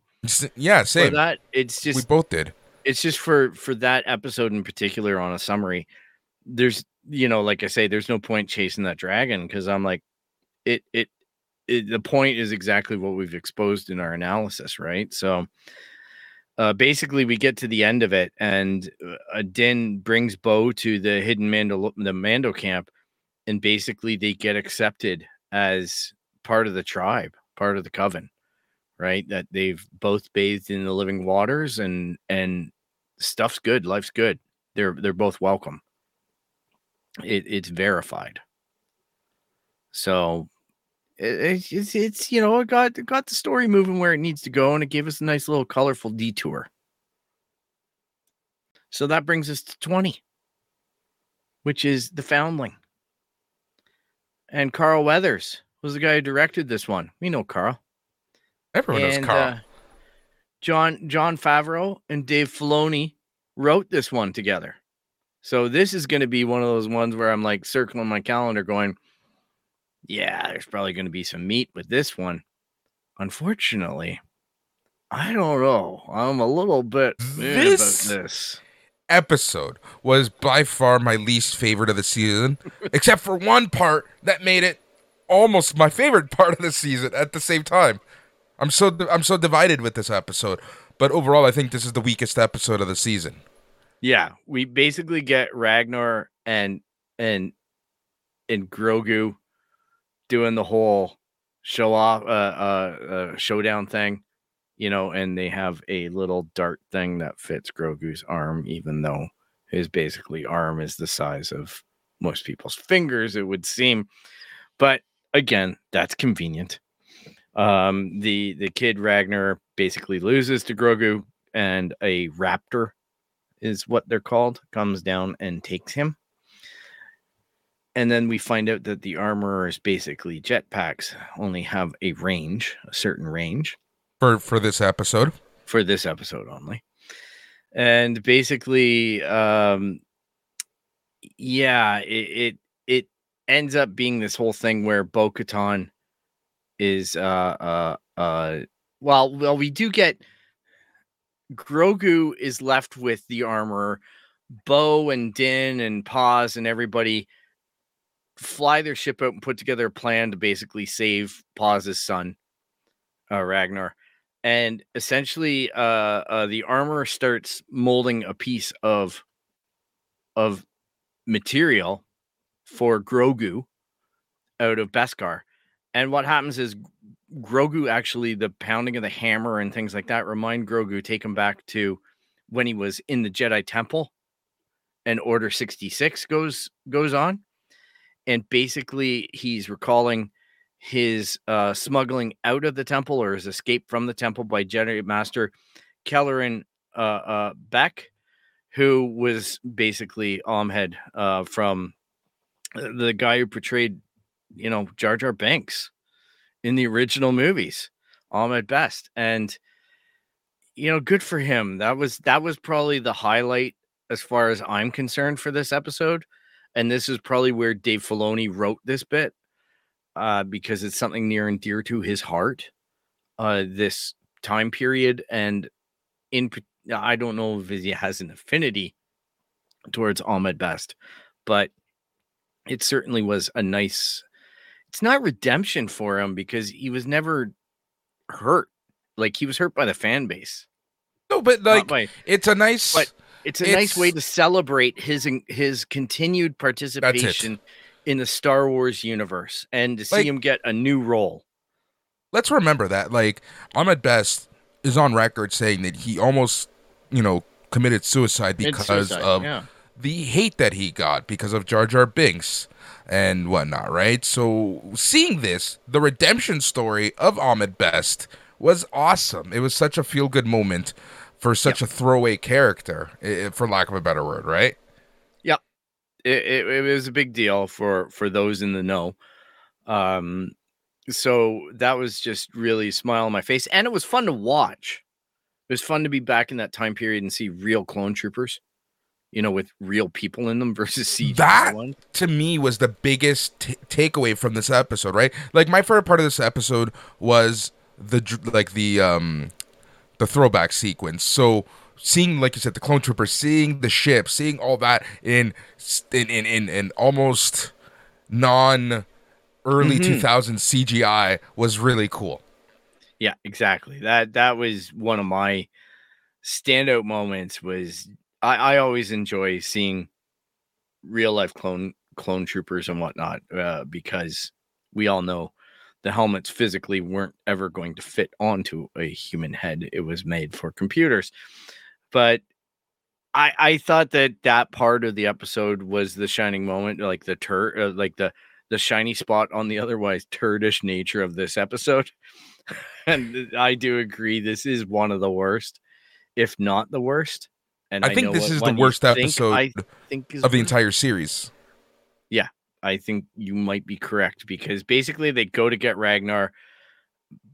Yeah For that, it's just we both did. it's just for for that episode in particular on a summary there's you know like i say there's no point chasing that dragon because i'm like it, it it the point is exactly what we've exposed in our analysis right? So uh basically we get to the end of it and uh, din brings bo to the hidden mando the mando camp and basically they get accepted as part of the tribe part of the coven right? That they've both bathed in the living waters and and stuff's good life's good. They're they're both welcome it, it's verified. So it, it's, it's you know it got it got the story moving where it needs to go and it gave us a nice little colorful detour. So that brings us to 20 which is the foundling. And carl weathers was the guy who directed this one. We know carl. Everyone knows carl. uh, John Jon Favreau and Dave Filoni wrote this one together. So this is going to be one of those ones where I'm like circling my calendar, going, "Yeah, there's probably going to be some meat with this one." Unfortunately, I don't know. I'm a little bit This- about this. episode was by far my least favorite of the season, except for one part that made it almost my favorite part of the season at the same time. I'm so I'm so divided with this episode, but overall, I think this is the weakest episode of the season. Yeah, we basically get Ragnar and and and Grogu doing the whole show off uh, uh uh showdown thing, you know, and they have a little dart thing that fits Grogu's arm, even though his basically arm is the size of most people's fingers, it would seem. But again, that's convenient. Um, the the kid Ragnar basically loses to Grogu, and a raptor is what they're called comes down and takes him. And then we find out that the armorers basically jetpacks only have a range, a certain range for for this episode. For this episode only. And basically, um, yeah, it, it it ends up being this whole thing where Bo Katan is uh uh uh well well we do get Grogu is left with the armor. Bo and Din and Paz and everybody fly their ship out and put together a plan to basically save Paz's son, uh, Ragnar. And essentially, uh, uh, the armor starts molding a piece of of material for Grogu out of Beskar. And what happens is Grogu actually the pounding of the hammer and things like that remind Grogu take him back to when he was in the Jedi Temple and Order 66 goes goes on. And basically he's recalling his uh, smuggling out of the temple or his escape from the temple by Jedi Master Kelleran uh, uh, Beq, who was basically Ahmed uh, from uh, the guy who portrayed, you know, Jar Jar Binks in the original movies, Ahmed Best, and you know, good for him. That was that was probably the highlight as far as I'm concerned for this episode and this is probably where Dave Filoni wrote this bit uh, because it's something near and dear to his heart. Uh, this time period, and in I don't know if he has an affinity towards Ahmed Best, but it certainly was a nice. It's not redemption for him because he was never hurt. Like he was hurt by the fan base. No, but like by, it's a nice. But it's a it's, nice way to celebrate his his continued participation in the Star Wars universe and to see like, him get a new role. Let's remember that. Like Ahmed Best is on record saying that he almost, you know, committed suicide because suicide, of yeah. The hate that he got because of Jar Jar Binks and whatnot, right? So seeing this, the redemption story of Ahmed Best was awesome. It was such a feel good moment for such yep. a throwaway character, for lack of a better word, right? Yep, it, it, it, was a big deal for for those in the know. Um, so that was just really a smile on my face, and it was fun to watch. It was fun to be back in that time period and see real clone troopers, you know, with real people in them versus CG. That ones. to me was the biggest t- takeaway from this episode, right? Like my favorite part of this episode was the like the um the throwback sequence. So seeing, like you said, the clone trooper, seeing the ship, seeing all that in in in in, in almost non early mm-hmm. 2000s CGI was really cool. Yeah, exactly. That that was one of my standout moments. Was I, I always enjoy seeing real life clone clone troopers and whatnot uh, because we all know the helmets physically weren't ever going to fit onto a human head. It was made for computers. But I I thought that that part of the episode was the shining moment, like the tur, uh, like the the shiny spot on the otherwise turdish nature of this episode. and I do agree, this is one of the worst, if not the worst. And I, I think this is the worst episode think, think of the entire series. Yeah, I think you might be correct because basically they go to get Ragnar.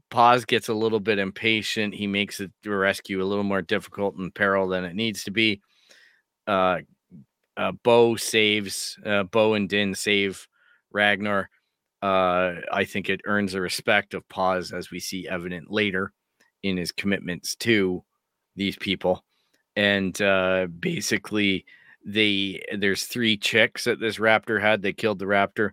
Paz gets a little bit impatient. He makes the rescue a little more difficult and peril than it needs to be. Uh, uh, Bo saves uh, Bo and Din save Ragnar. Uh, I think it earns the respect of Paz as we see evident later in his commitments to these people. And uh, basically, they there's three chicks that this raptor had. They killed the raptor.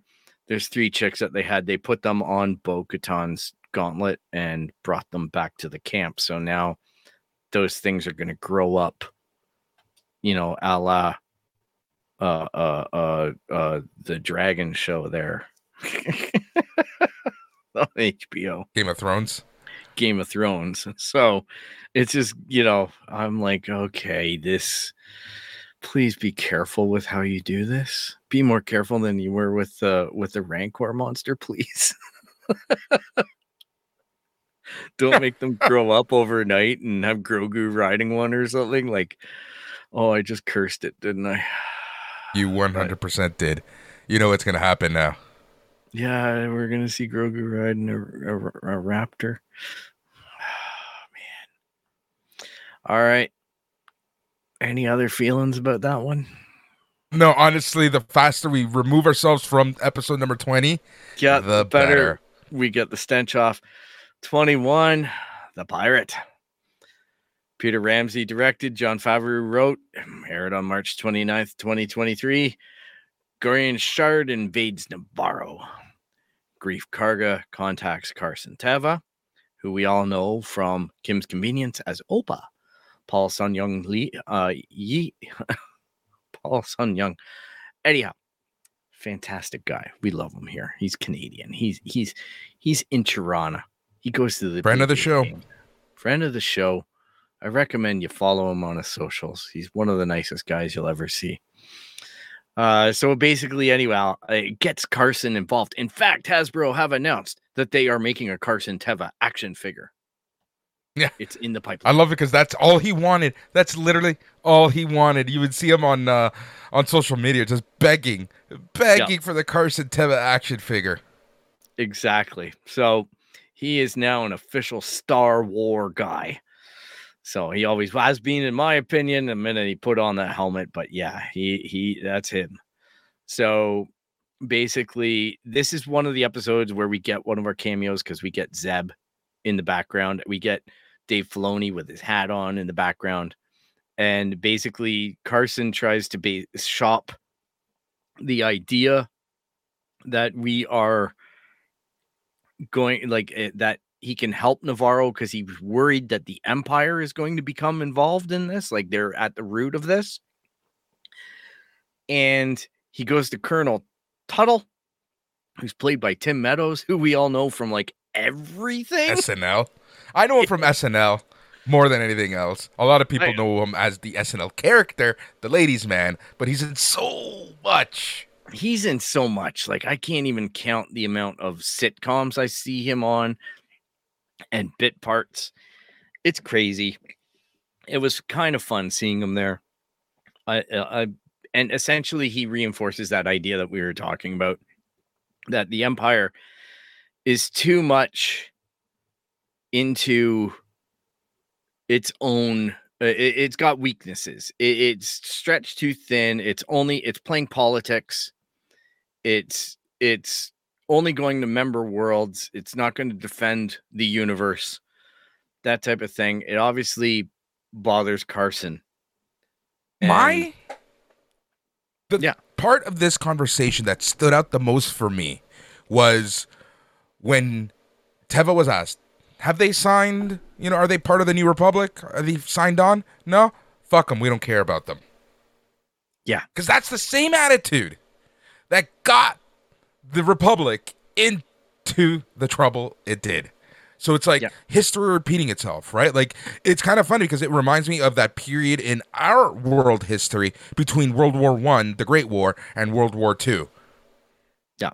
There's three chicks that they had. They put them on Bo Katan's gauntlet and brought them back to the camp. So now those things are going to grow up, you know, a la uh, uh, uh, uh, the dragon show there HBO. Game of Thrones. Game of Thrones. So it's just, you know, I'm like, okay, this please be careful with how you do this. Be more careful than you were with the uh, with the Rancor monster, please. Don't make them grow up overnight and have Grogu riding one or something. Like, oh, I just cursed it, didn't I? You 100% did. You know what's going to happen now. Yeah, we're going to see Grogu riding a, a, a raptor. man. All right. Any other feelings about that one? No, honestly, the faster we remove ourselves from episode number 20, yeah, the better, better we get the stench off. 21, The Pirate. Peter Ramsey directed, Jon Favreau wrote, aired on March 29th, 2023. Gorian Shard invades Nevarro. Greef Karga contacts Carson Teva, who we all know from Kim's Convenience as Appa. Paul Sun-Hyung Lee, uh, Yi, Paul Sun Young. Anyhow, fantastic guy. We love him here. He's Canadian. He's he's he's in Toronto. He goes to the friend of the show. Game. Friend of the show. I recommend you follow him on his socials. He's one of the nicest guys you'll ever see. Uh, so basically, anyway, it gets Carson involved. In fact, Hasbro have announced that they are making a Carson Teva action figure. Yeah, it's in the pipeline. I love it because that's all he wanted. That's literally all he wanted. You would see him on uh, on social media just begging, begging yeah. for the Carson Teva action figure. Exactly. So he is now an official Star War guy. So he always has been, in my opinion, the minute he put on that helmet. But yeah, he he that's him. So basically, this is one of the episodes where we get one of our cameos because we get Zeb in the background. We get Dave Filoni with his hat on in the background. And basically, Carson tries to be shop the idea that we are going like uh, that he can help Nevarro because he's worried that the Empire is going to become involved in this. Like they're at the root of this. And he goes to Colonel Tuttle, who's played by Tim Meadows, who we all know from like everything. SNL. I know him from SNL more than anything else. A lot of people know him as the SNL character, the ladies' man, but he's in so much he's in so much. Like I can't even count the amount of sitcoms I see him on and bit parts. It's crazy. It was kind of fun seeing him there. I, uh, I and essentially he reinforces that idea that we were talking about that the empire is too much into its own it, has got weaknesses it, it's stretched too thin it's only it's playing politics it's it's only going to member worlds. It's not going to defend the universe. That type of thing. It obviously bothers Carson. And My the yeah. part of this conversation that stood out the most for me was when Teva was asked, "Have they signed? You know, are they part of the New Republic? Are they signed on? No, fuck them. We don't care about them." Yeah, because that's the same attitude that got the Republic into the trouble it did. So it's like yeah. history repeating itself, right? Like it's kind of funny because it reminds me of that period in our world history between World War One, the Great War, and World War Two. Yeah,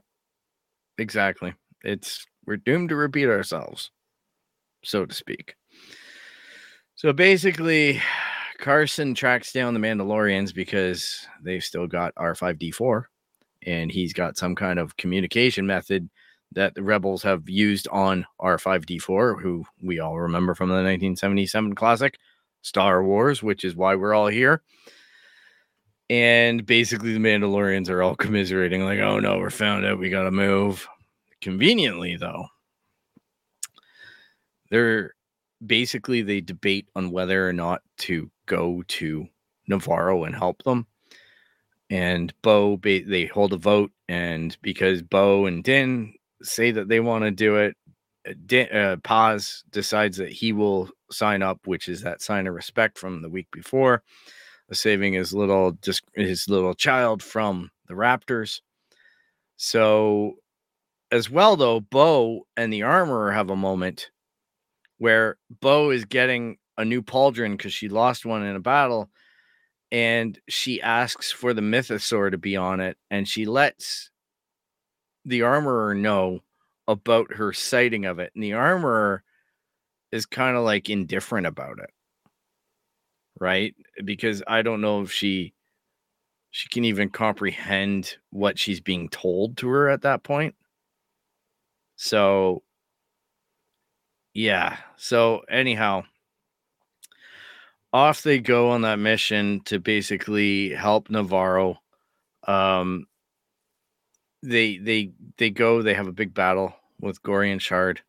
exactly. It's we're doomed to repeat ourselves, so to speak. So basically, Carson tracks down the Mandalorians because they've still got R5D4 and he's got some kind of communication method that the rebels have used on R5D4, who we all remember from the 1977 classic Star Wars, which is why we're all here. And basically, the Mandalorians are all commiserating, like, oh no, we're found out, we gotta move. Conveniently, though, they're basically they debate on whether or not to go to Nevarro and help them and Bo they hold a vote, and because Bo and Din say that they want to do it, uh, Din, uh, Paz decides that he will sign up, which is that sign of respect from the week before, saving his little his little child from the Raptors. So, as well though, Bo and the armorer have a moment where Bo is getting a new pauldron because she lost one in a battle and she asks for the mythosaur to be on it, and she lets the armorer know about her sighting of it, and the armorer is kind of like indifferent about it, right? Because I don't know if she she can even comprehend what she's being told to her at that point. So yeah. So anyhow, off they go on that mission to basically help Nevarro. Um, they they they go. They have a big battle with Gorian Shard.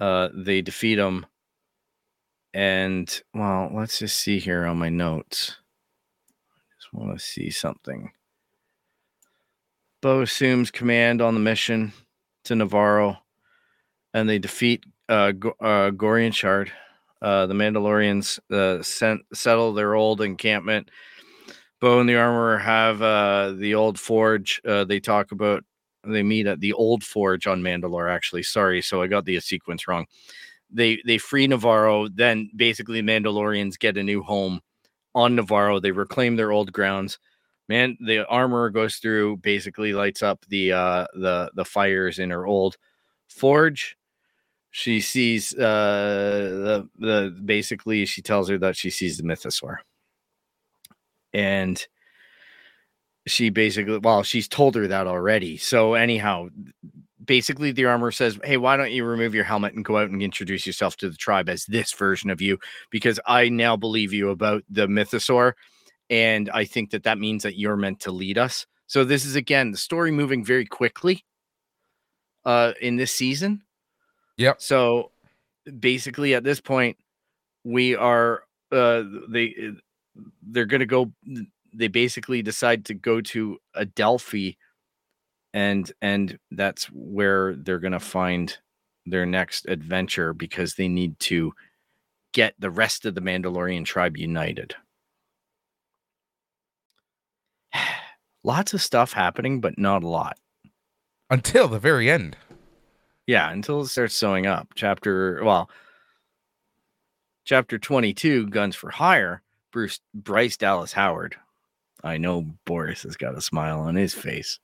Uh, they defeat him, and well, let's just see here on my notes. I just want to see something. Bo assumes command on the mission to Nevarro, and they defeat uh, uh, Gorian Shard uh, the Mandalorians uh, sent settle their old encampment. Bo and the armorer have uh, the old forge. Uh, they talk about they meet at the old forge on Mandalore. Actually, sorry, so I got the sequence wrong. They they free Nevarro. Then basically, Mandalorians get a new home on Nevarro. They reclaim their old grounds. Man, the armorer goes through, basically lights up the uh, the the fires in her old forge she sees uh the the basically she tells her that she sees the mythosaur. And she basically well she's told her that already. So anyhow basically the armor says hey why don't you remove your helmet and go out and introduce yourself to the tribe as this version of you? Because i now believe you about the mythosaur and i think that that means that you're meant to lead us. So this is again the story moving very quickly uh in this season Yep. So basically, at this point, we are uh they uh, they're gonna go. They basically decide to go to Adelphi, and and that's where they're gonna find their next adventure because they need to get the rest of the Mandalorian tribe united. Lots of stuff happening, but not a lot. Until the very end. Yeah, until it starts sewing up. Chapter well, chapter 22, Guns for Hire, Bruce Bryce Dallas Howard. I know Boris has got a smile on his face.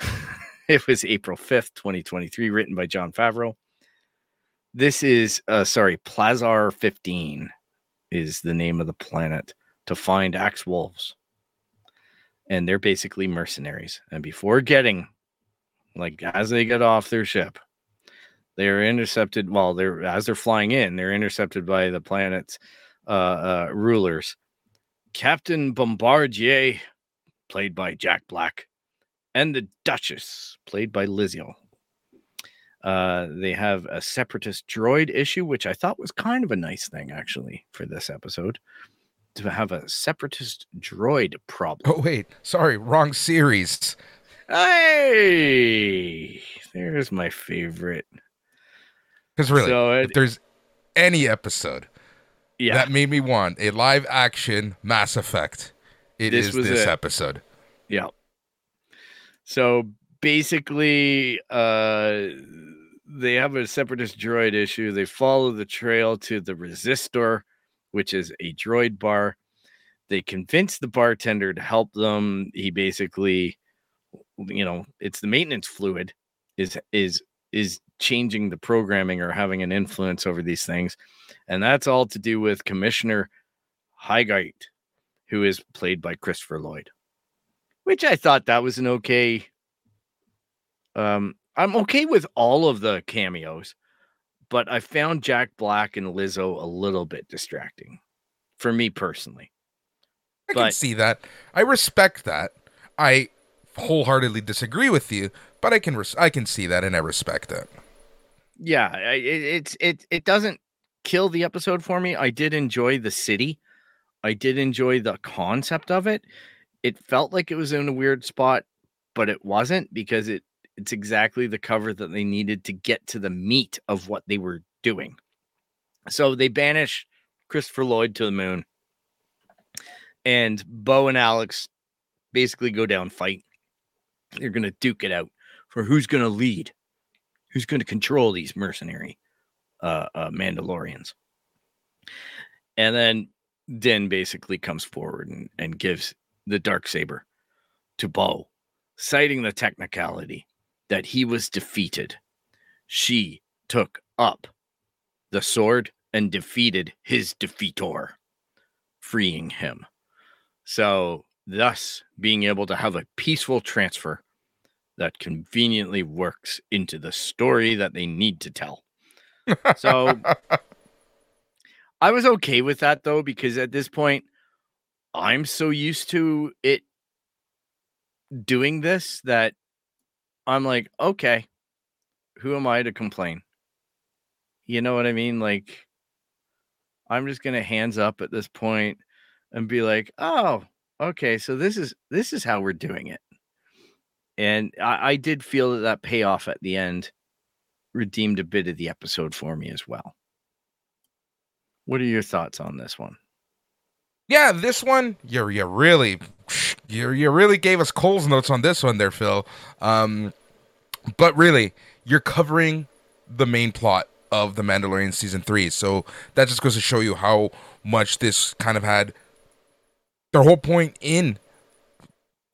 it was April 5th, 2023, written by Jon Favreau. This is uh sorry, Plazir 15 is the name of the planet to find Axe Woves. And they're basically mercenaries. And before getting like as they get off their ship, they are intercepted. Well, they're as they're flying in, they're intercepted by the planet's uh, uh, rulers. Captain Bombardier, played by Jack Black, and the Duchess, played by Lizzo. Uh, they have a separatist droid issue, which I thought was kind of a nice thing, actually, for this episode to have a separatist droid problem. Oh, wait. Sorry. Wrong series. Hey, there's my favorite. Because really, so it, if there's any episode yeah. that made me want a live action Mass Effect, it this is this it. episode. Yeah. So basically, uh, they have a separatist droid issue. They follow the trail to the Resistor, which is a droid bar. They convince the bartender to help them. He basically, you know, it's the maintenance fluid is is is changing the programming or having an influence over these things. And that's all to do with Commissioner Helgait, who is played by Christopher Lloyd, which I thought that was an okay. Um, I'm okay with all of the cameos, but I found Jack Black and Lizzo a little bit distracting for me personally. I but, can see that. I respect that. I wholeheartedly disagree with you, but I can res- I can see that and I respect it. Yeah, it, it it doesn't kill the episode for me. I did enjoy the city. I did enjoy the concept of it. It felt like it was in a weird spot, but it wasn't because it it's exactly the cover that they needed to get to the meat of what they were doing. So they banish Christopher Lloyd to the moon. And Bo and Alex basically go down fight. They're going to duke it out for who's going to lead, who's going to control these mercenary uh, uh, Mandalorians. And then Din basically comes forward and, and gives the dark saber to Bo, citing the technicality that he was defeated. She took up the sword and defeated his defeator, freeing him. So, thus being able to have a peaceful transfer that conveniently works into the story that they need to tell. So, I was okay with that though, because at this point, I'm so used to it doing this that I'm like, okay, who am I to complain? You know what I mean? Like, I'm just gonna hands up at this point and be like, oh, okay, so this is this is how we're doing it. And I, I did feel that that payoff at the end redeemed a bit of the episode for me as well. What are your thoughts on this one? Yeah, this one, you you really you you really gave us Cole's notes on this one there, Phil. Um, but really, you're covering the main plot of the Mandalorian season three, so that just goes to show you how much this kind of had their whole point in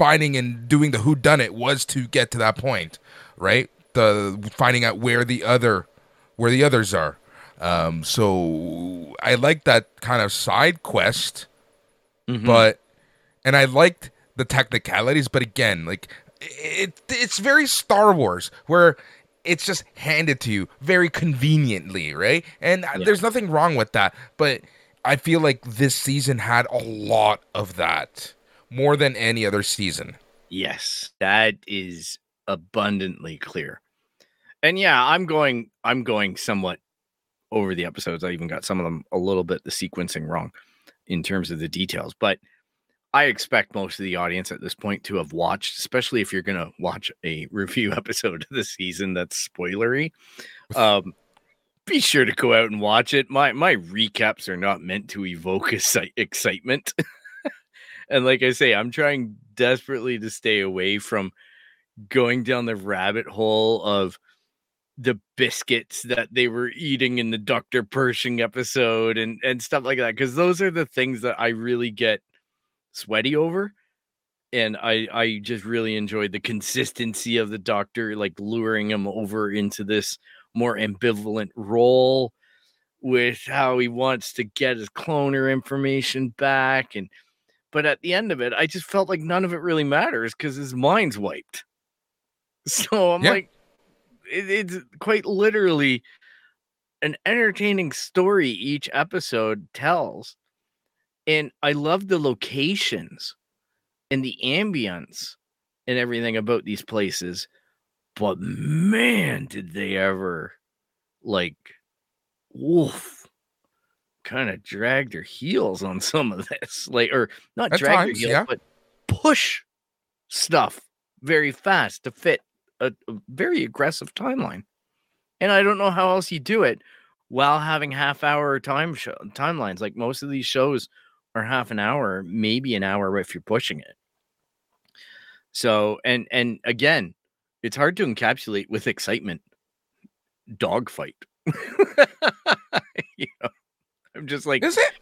finding and doing the who done it was to get to that point, right? The finding out where the other where the others are. Um, so I like that kind of side quest, Mhm. but and I liked the technicalities, but again, like it, it's very Star Wars where it's just handed to you very conveniently, right? And Yeah. there's nothing wrong with that, but I feel like this season had a lot of that more than any other season. Yes, that is abundantly clear. And yeah, I'm going I'm going somewhat over the episodes. I even got some of them a little bit the sequencing wrong in terms of the details, but I expect most of the audience at this point to have watched, especially if you're going to watch a review episode of the season that's spoilery. Um be sure to go out and watch it. My my recaps are not meant to evoke excitement. and like I say, I'm trying desperately to stay away from going down the rabbit hole of the biscuits that they were eating in the Dr. Pershing episode and and stuff like that because those are the things that I really get sweaty over and I I just really enjoyed the consistency of the doctor like luring him over into this more ambivalent role with how he wants to get his cloner information back and but at the end of it I just felt like none of it really matters cuz his mind's wiped. So I'm Yeah. like it, it's quite literally an entertaining story each episode tells. And I love the locations and the ambience and everything about these places. But man, did they ever like woof kind of drag their heels on some of this. Like or not At drag times, their heels, yeah. but push stuff very fast to fit a, a very aggressive timeline. And I don't know how else you do it while having half hour time show, timelines. Like most of these shows are half an hour, maybe an hour if you're pushing it. So and and again, it's hard to encapsulate with excitement. Dogfight. you know, I'm just like, Is it?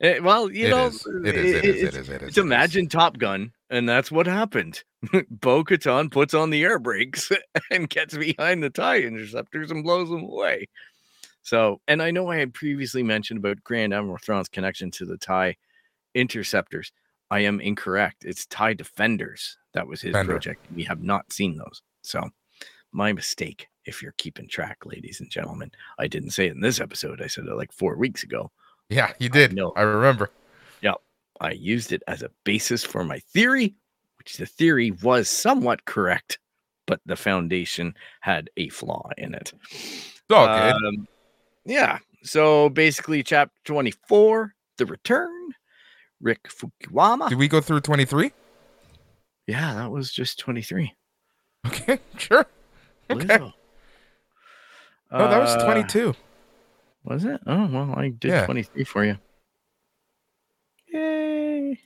eh, well, you It know, is. It is. It is. it's- It is. It is. it's it is. imagine Top Gun, and that's what happened. Bo Katan puts on the air brakes and gets behind the tie interceptors and blows them away. So, and I know I had previously mentioned about Grand Admiral Thrawn's connection to the tie interceptors. I am incorrect. It's tie defenders. That was his Defender. project. We have not seen those. So, my mistake. If you're keeping track, ladies and gentlemen, I didn't say it in this episode. I said it like four weeks ago. Yeah, you did. No, I remember. Yeah, I used it as a basis for my theory, which the theory was somewhat correct, but the foundation had a flaw in it. It's all good. Um, yeah. So basically, chapter 24, The Return, Rick Famuyiwa. Did we go through 23? yeah, that was just 23. Okay, sure. Okay. Lizzo. No, that was Uh, 22. Was it? Oh, well, I did Yeah. 23 for you. Yay.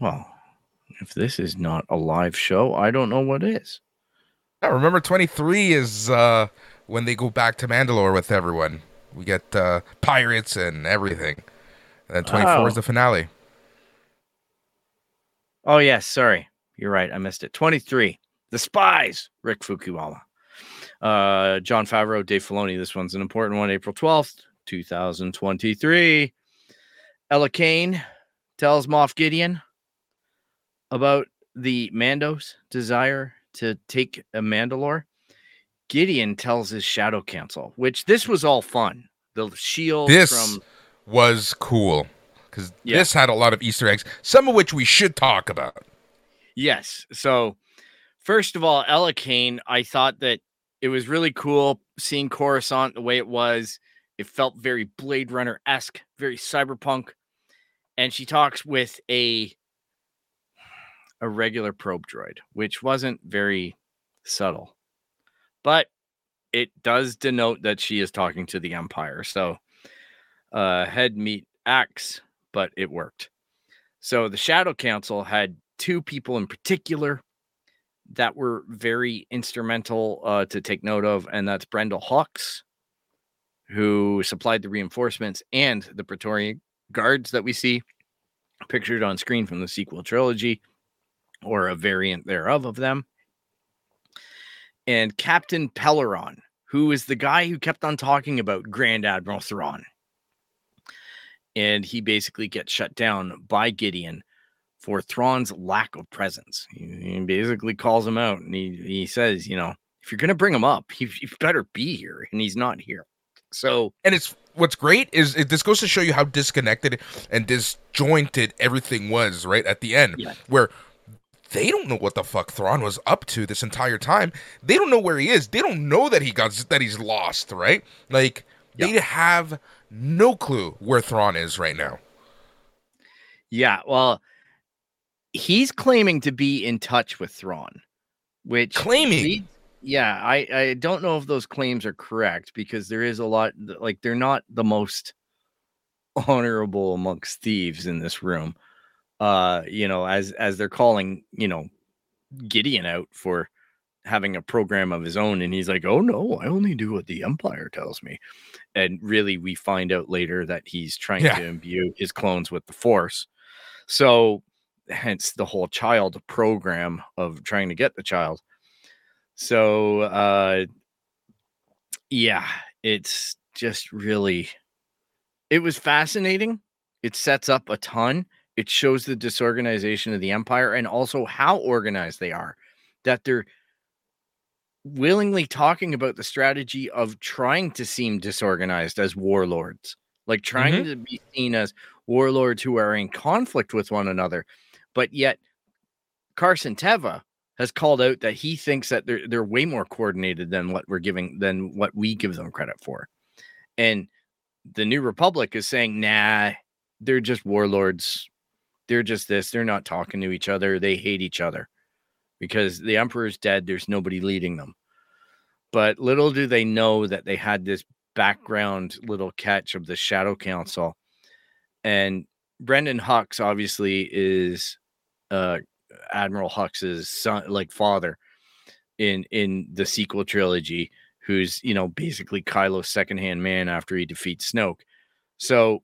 Well, if this is not a live show, I don't know what is. Yeah, remember 23 is uh when they go back to Mandalore with everyone We get uh, pirates and everything. And then 24 is Oh. the finale. Oh yes, sorry. You're right. I missed it. 23. The Spies, Rick Famuyiwa. Uh Jon Favreau, Dave Filoni. This one's an important one. April 12th, 2023. Elia Kane tells Moff Gideon about the Mando's desire to take a Mandalore. Gideon tells his Shadow Council, which this was all fun. The shield This from was cool because Yeah. this had a lot of Easter eggs, some of which we should talk about. Yes. So, first of all, Elia Kane, I thought that it was really cool seeing Coruscant the way it was. It felt very Blade Runner esque, very cyberpunk. And she talks with a a regular probe droid, which wasn't very subtle, but it does denote that she is talking to the Empire. So, uh, head meet axe, but it worked. So the Shadow Council had two people in particular that were very instrumental uh, to take note of, and that's Brendol Hux, who supplied the reinforcements, and the Praetorian guards that we see pictured on screen from the sequel trilogy, or a variant thereof of them. And Captain Pellaeon, who is the guy who kept on talking about Grand Admiral Thrawn. And he basically gets shut down by Gideon for Thrawn's lack of presence. He, he basically calls him out and he, he says, you know, if you're going to bring him up, he, he better be here. And he's not here. So, And it's what's great is it, this goes to show you how disconnected and disjointed everything was right at the end, Yeah. where they don't know what the fuck Thrawn was up to this entire time. They don't know where he is. They don't know that he got that he's lost. Right? Like they have no clue where Thrawn is right now. yeah, well, he's claiming to be in touch with Thrawn, which Claiming. leads- yeah, I, I don't know if those claims are correct because there is a lot like they're not the most honorable amongst thieves in this room. Uh, you know, as as they're calling, you know, Gideon out for having a program of his own, and he's like, "Oh no, I only do what the Empire tells me." And really, we find out later that he's trying Yeah. to imbue his clones with the Force. So, hence the whole child program of trying to get the child. So, uh, yeah, it's just really, it was fascinating. It sets up a ton. It shows the disorganization of the empire and also how organized they are. That they're willingly talking about the strategy of trying to seem disorganized as warlords, like trying to be seen as warlords who are in conflict with one another. But yet, Carson Teva has called out that he thinks that they're they're way more coordinated than what we're giving than what we give them credit for. And the New Republic is saying, nah, they're just warlords. They're just this. They're not talking to each other. They hate each other because the Emperor's dead. There's nobody leading them. But little do they know that they had this background little catch of the Shadow Council. And Brendol Hux obviously is uh Admiral Hux's son, like father, in in the sequel trilogy, who's you know basically Kylo's secondhand man after he defeats Snoke. So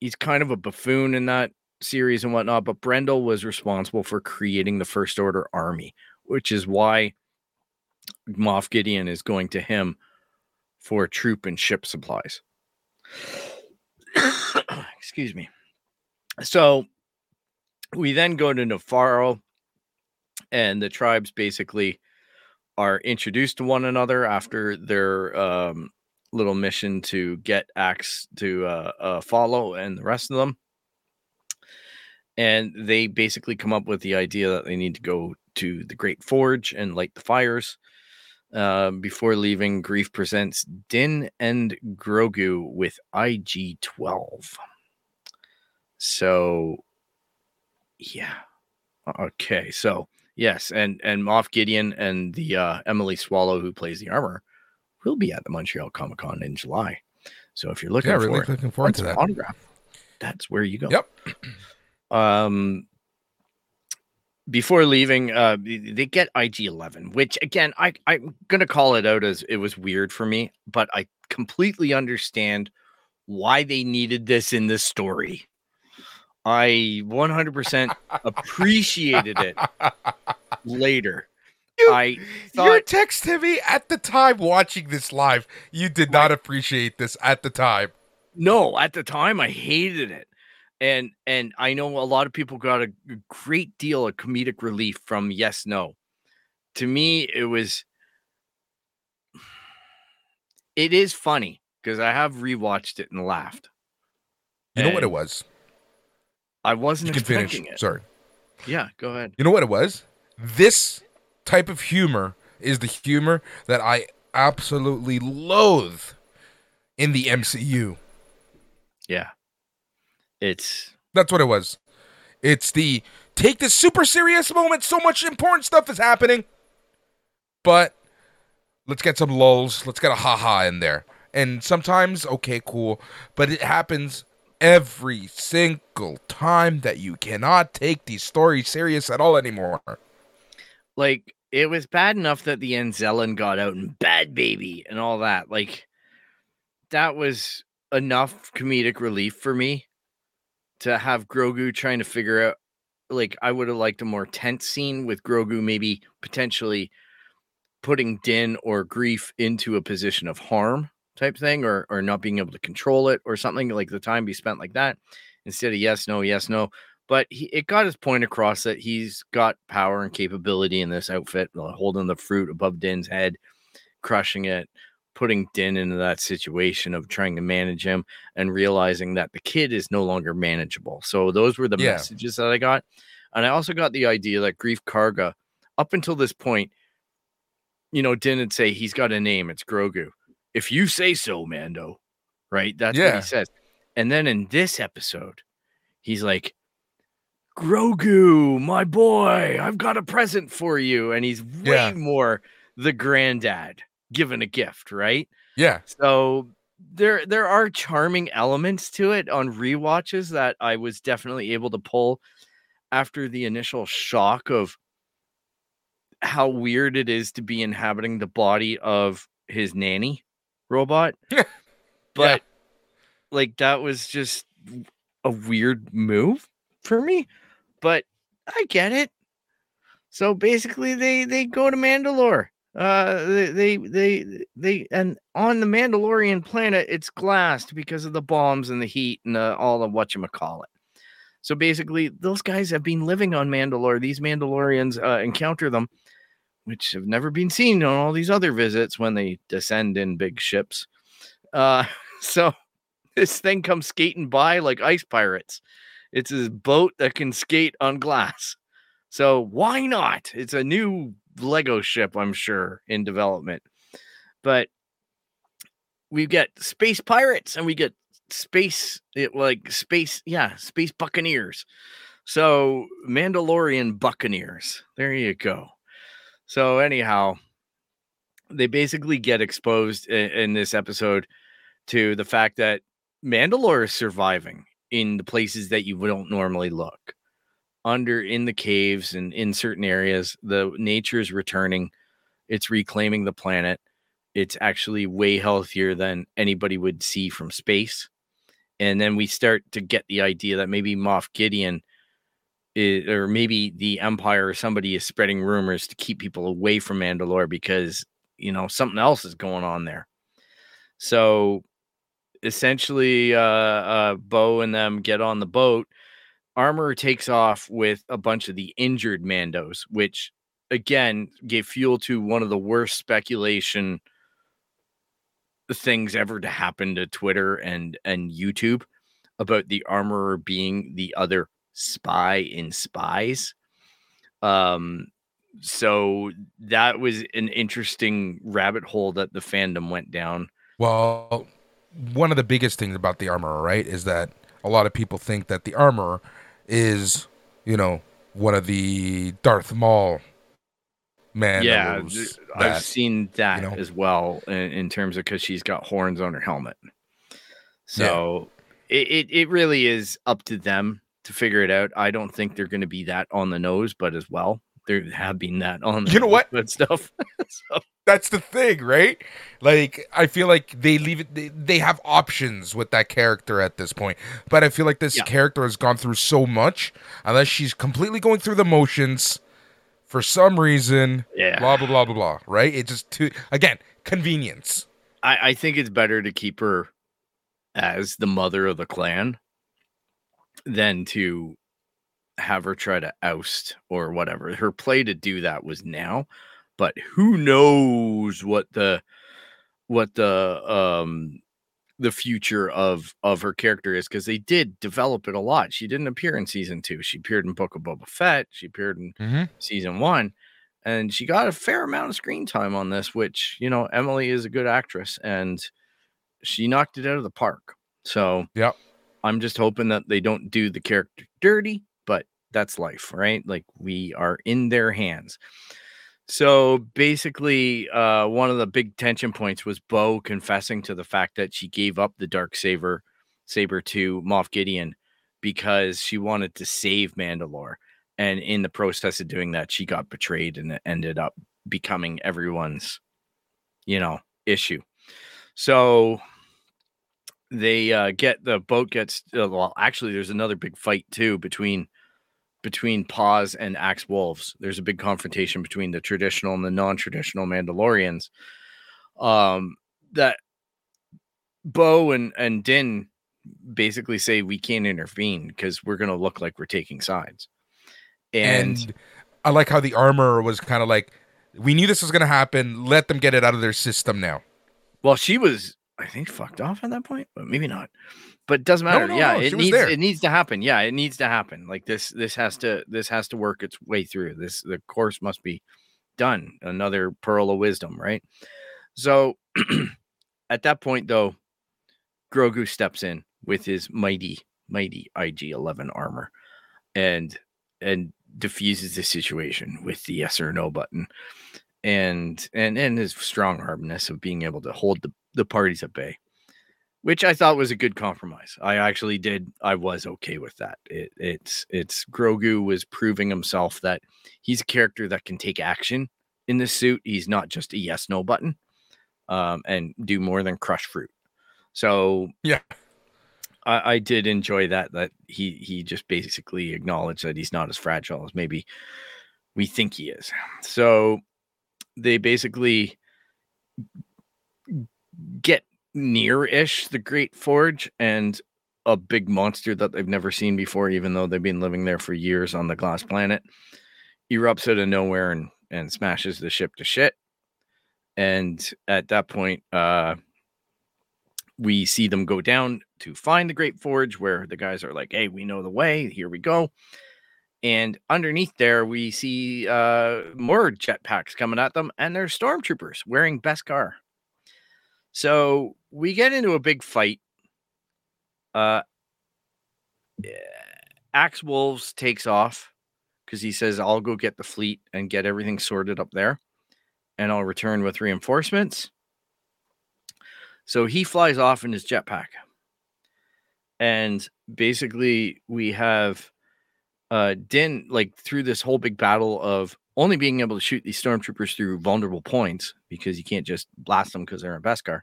he's kind of a buffoon in that series and whatnot. But Brendol was responsible for creating the First Order army, which is why Moff Gideon is going to him for troop and ship supplies. Excuse me. So we then go to Nevarro, and the tribes basically are introduced to one another after their um, little mission to get Axe to uh, uh, follow and the rest of them. And they basically come up with the idea that they need to go to the Great Forge and light the fires. Uh, before leaving, Greef presents Din and Grogu with IG 12. So, yeah. Okay. So, yes. And, and Moff Gideon and the uh, Emily Swallow, who plays the armor, will be at the Montreal Comic Con in July. So, if you're looking Yeah, for really it, looking forward to that. autograph, that's where you go. Yep. Um, before leaving, uh, they get IG Eleven, which again, I I'm gonna call it out as it was weird for me, but I completely understand why they needed this in this story. I 100% appreciated it later. You- I thought texting me at the time watching this live. You did not appreciate this at the time. no, at the time I hated it. And and I know a lot of people got a great deal of comedic relief from yes no. To me it was it is funny because I have rewatched it and laughed. You know what it was? I wasn't You can finish. expecting it. Sorry. Yeah, go ahead. You know what it was? This type of humor is the humor that I absolutely loathe in the MCU. Yeah. It's That's what it was. It's the take this super serious moment. So much important stuff is happening, but let's get some lulls. Let's get a haha in there. And sometimes, okay, cool, but it happens every single time that you cannot take these stories serious at all anymore. like it was bad enough that the Anzellan got out and bad baby and all that. Like that was enough comedic relief for me to have Grogu trying to figure out like I would have liked a more tense scene with Grogu maybe potentially putting Din or Greef into a position of harm type thing or or not being able to control it or something like the time be spent like that instead of yes no yes no but he, it got his point across that he's got power and capability in this outfit, uh, holding the fruit above Din's head, crushing it, putting Din into that situation of trying to manage him and realizing that the kid is no longer manageable. So those were the Yeah. messages that I got. And I also got the idea that Greef Karga, up until this point, you know, Din would say he's got a name, it's Grogu. If you say so, Mando, right? That's what he says. And then in this episode, he's like, Grogu, my boy, I've got a present for you. And he's way Yeah. more the granddad giving a gift, right? Yeah. So there there are charming elements to it on rewatches that I was definitely able to pull after the initial shock of how weird it is to be inhabiting the body of his nanny robot. Yeah. but like that was just a weird move for me. But I get it. So basically they they go to Mandalore. Uh they they they, they and on the Mandalorian planet it's glassed because of the bombs and the heat and the, all the whatchamacallit. So basically those guys have been living on Mandalore. These Mandalorians uh, encounter them, which have never been seen on all these other visits when they descend in big ships. Uh so this thing comes skating by like ice pirates. It's a boat that can skate on glass. So why not? It's a new Lego ship, I'm sure, in development. But we get space pirates and we get space it like space, yeah, space buccaneers. So Mandalorian buccaneers. There you go. So anyhow, they basically get exposed in, in this episode to the fact that Mandalore is surviving in the places that you don't normally look. Under in the caves and in certain areas, the nature is returning. It's reclaiming the planet. It's actually way healthier than anybody would see from space. And then we start to get the idea that maybe Moff Gideon or maybe the Empire or somebody is spreading rumors to keep people away from Mandalore because, you know, something else is going on there. So essentially uh uh Bo and them get on the boat. Armor takes off with a bunch of the injured Mandos, which again gave fuel to one of the worst speculation things ever to happen to Twitter and and YouTube about the armorer being the other spy in spies. Um so that was an interesting rabbit hole that the fandom went down. Well, one of the biggest things about the armorer, right, is that a lot of people think that the armorer is, you know, one of the Darth Maul man. yeah, th- I've seen that know? as well in, in terms of because she's got horns on her helmet. So it, it it really is up to them to figure it out. I don't think they're going to be that on the nose, but as well, there have been that on You know what? that stuff. so, That's the thing, right? Like I feel like they leave it they, they have options with that character at this point. But I feel like this Yeah. character has gone through so much unless she's completely going through the motions for some reason, yeah, blah blah blah blah blah, right? It just too again, convenience. I, I think it's better to keep her as the mother of the clan than to have her try to oust or whatever. Her play to do that was now, but who knows what the what the um the future of of her character is because they did develop it a lot. She didn't appear in season two. She appeared in Book of Boba Fett. She appeared in Mm-hmm. season one and she got a fair amount of screen time on this which you know emily is a good actress and she knocked it out of the park so Yep. I'm just hoping that they don't do the character dirty but that's life right? Like we are in their hands. So basically uh one of the big tension points was bo confessing to the fact that she gave up the dark saber saber to moff gideon because she wanted to save mandalore. And in the process of doing that she got betrayed and ended up becoming everyone's you know issue. So they uh, get the boat gets uh, well actually there's another big fight too between between Paz and Axe Woves there's a big confrontation between the traditional and the non-traditional mandalorians um that bo and and din basically say we can't intervene because we're going to look like we're taking sides and, And, I like how the armor was kind of like we knew this was gonna happen. Let them get it out of their system now. well she was i think fucked off at that point? But maybe not. But it doesn't matter. no, yeah no, it needs it needs to happen. Yeah it needs to happen. Like this this has to this has to work its way through. This the course must be done. Another pearl of wisdom right? So at that point though grogu steps in with his mighty mighty ig-11 armor and and diffuses the situation with the yes or no button and and and his strong armness of being able to hold the, the parties at bay which i thought was a good compromise i actually did i was okay with that it, it's it's grogu was proving himself that he's a character that can take action in this suit he's not just a yes no button um, and do more than crush fruit so Yeah. I, I did enjoy that that he he just basically acknowledged that he's not as fragile as maybe we think he is. So they basically get near-ish the Great Forge and a big monster that they've never seen before, even though they've been living there for years on the glass planet, erupts out of nowhere and and smashes the ship to shit. And at that point, uh we see them go down to find the Great Forge, where the guys are like, "Hey, we know the way. Here we go." And underneath there, we see uh, more jetpacks coming at them, and they're stormtroopers wearing Beskar. So we get into a big fight. Uh, eh, Axe Woves takes off because he says, "I'll go get the fleet and get everything sorted up there, and I'll return with reinforcements." So he flies off in his jetpack. And basically, we have uh Din like through this whole big battle of only being able to shoot these stormtroopers through vulnerable points because you can't just blast them because they're in Beskar.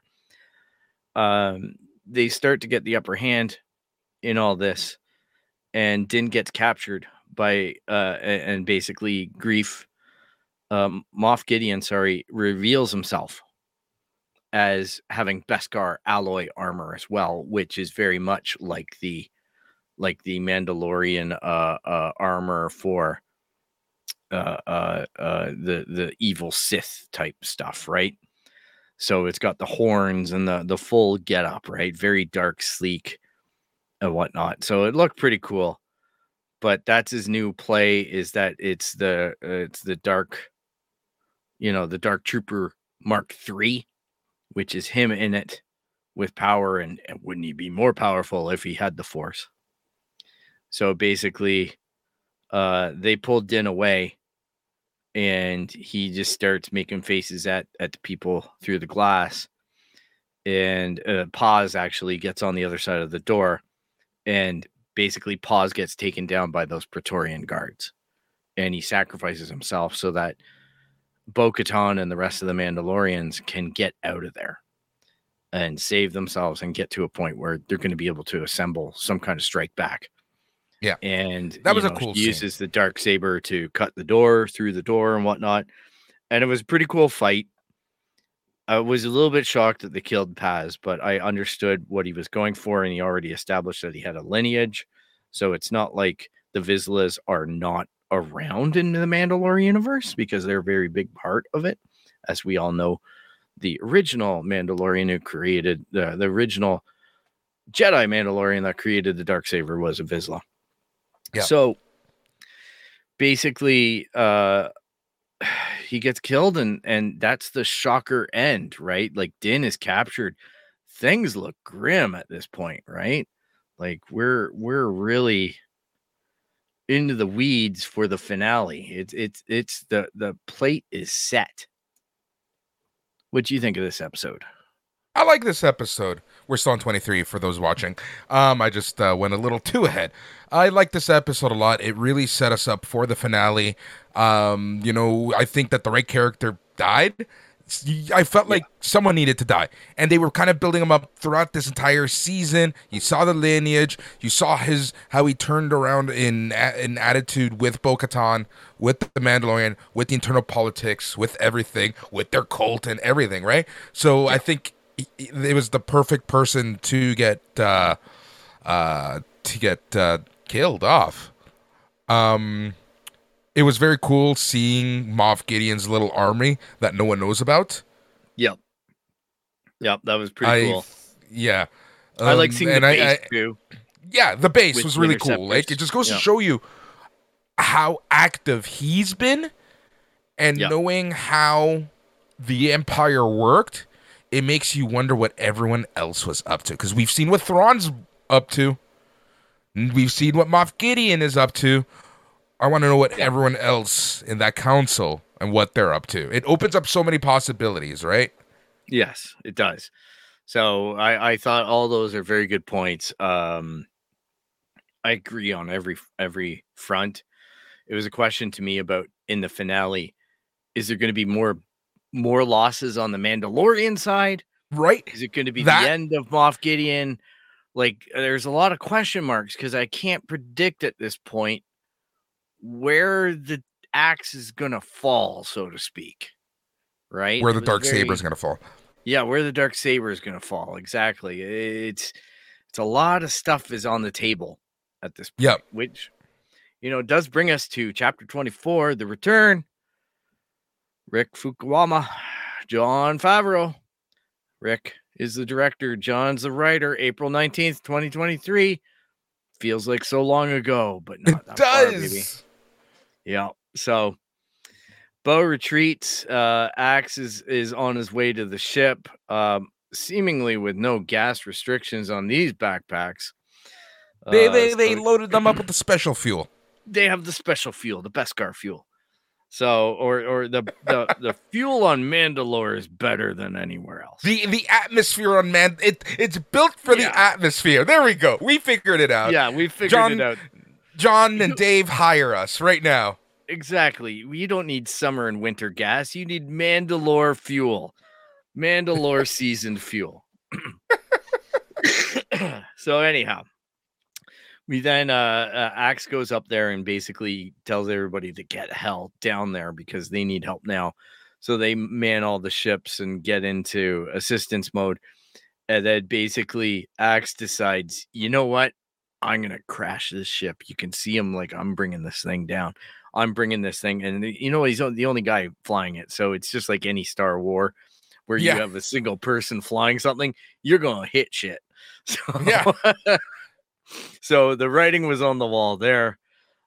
Um, they start to get the upper hand in all this, and Din gets captured by uh and basically Greef um Moff Gideon, sorry, reveals himself as having Beskar alloy armor as well, which is very much like the like the Mandalorian uh, uh armor for uh uh uh the the evil Sith type stuff, right? So it's got the horns and the the full get up, right? Very dark, sleek, and whatnot. So it looked pretty cool. But that's his new play is that it's the uh, it's the dark, you know, the Dark Trooper Mark Three which is him in it with power and, and wouldn't he be more powerful if he had the force so basically uh they pulled din away and he just starts making faces at at the people through the glass and uh, actually gets on the other side of the door and basically paz gets taken down by those praetorian guards and he sacrifices himself so that Bo-Katan and the rest of the Mandalorians can get out of there and save themselves and get to a point where they're going to be able to assemble some kind of strike back. Yeah. And That was you a cool she uses the dark saber to cut the door through the door and whatnot. And it was a pretty cool fight. I was a little bit shocked that they killed Paz, but I understood what he was going for, and he already established that he had a lineage. So it's not like the Vizslas are not around in the Mandalorian universe because they're a very big part of it. As we all know, the original Mandalorian who created the, the original Jedi Mandalorian that created the dark saber was a Vizsla. Yeah. So basically, uh, he gets killed, and and that's the shocker end, right? Like Din is captured. Things look grim at this point, right? Like we're we're really into the weeds for the finale. It's it's it's the the plate is set. What do you think of this episode? I like this episode. We're still on 23 for those watching. Um, I just uh, went a little too ahead. I like this episode a lot. It really set us up for the finale. Um, you know, I think that the right character died. I felt like someone needed to die, and they were kind of building him up throughout this entire season. You saw the lineage. You saw his how he turned around in an attitude with Bo-Katan, with the Mandalorian, with the internal politics, with everything, with their cult and everything. Right. So I think it was the perfect person to get uh, uh, to get uh, killed off. Um, it was very cool seeing Moff Gideon's little army that no one knows about. Yep. Yep, that was pretty I, cool. Yeah, I like Um, seeing the I- base I- too. yeah, the base was really cool. Like it just goes Yeah. to show you how active he's been, and Yeah. knowing how the Empire worked. It makes you wonder what everyone else was up to because we've seen what Thrawn's up to, we've seen what Moff Gideon is up to. I want to know what everyone else in that council and what they're up to. It opens up so many possibilities, right? Yes, it does. So I, I thought all those are very good points. Um, I agree on every every front. It was a question to me about in the finale: is there going to be more more losses on the Mandalorian side? Right? Is it going to be That- the end of Moff Gideon? Like, uh, there's a lot of question marks because I can't predict at this point where the axe is going to fall, so to speak. Right? Where the dark very- saber is gonna fall. yeah, where the dark saber is going to fall exactly. It's it's a lot of stuff is on the table at this point, Yep. which you know does bring us to chapter 24, the return. Rick Famuyiwa, Jon Favreau. Rick is the director, Jon's the writer. April 19th, 2023. Feels like so long ago, but It not that far, does. Yeah. So Bo retreats. Uh Axe is is on his way to the ship, um, seemingly with no gas restrictions on these backpacks. They Uh, they they loaded them up with the special fuel. they have the special fuel, the Beskar fuel. So or or the the, the fuel on Mandalore is better than anywhere else. The the atmosphere on man it it's built for Yeah. the atmosphere. There we go. We figured it out. yeah, we figured Jon- it out. Jon and Dave hire us right now. Exactly. You don't need summer and winter gas. You need Mandalore fuel. Mandalore seasoned fuel. so anyhow, we then uh, uh Axe goes up there and basically tells everybody to get hell down there because they need help now. So they man all the ships and get into assistance mode. And then basically Axe decides, you know what? I'm gonna crash this ship. You can see him like I'm bringing this thing down. I'm bringing this thing, and you know he's the only guy flying it. So it's just like any Star War, where Yeah. you have a single person flying something, you're gonna hit shit. So Yeah. So the writing was on the wall there.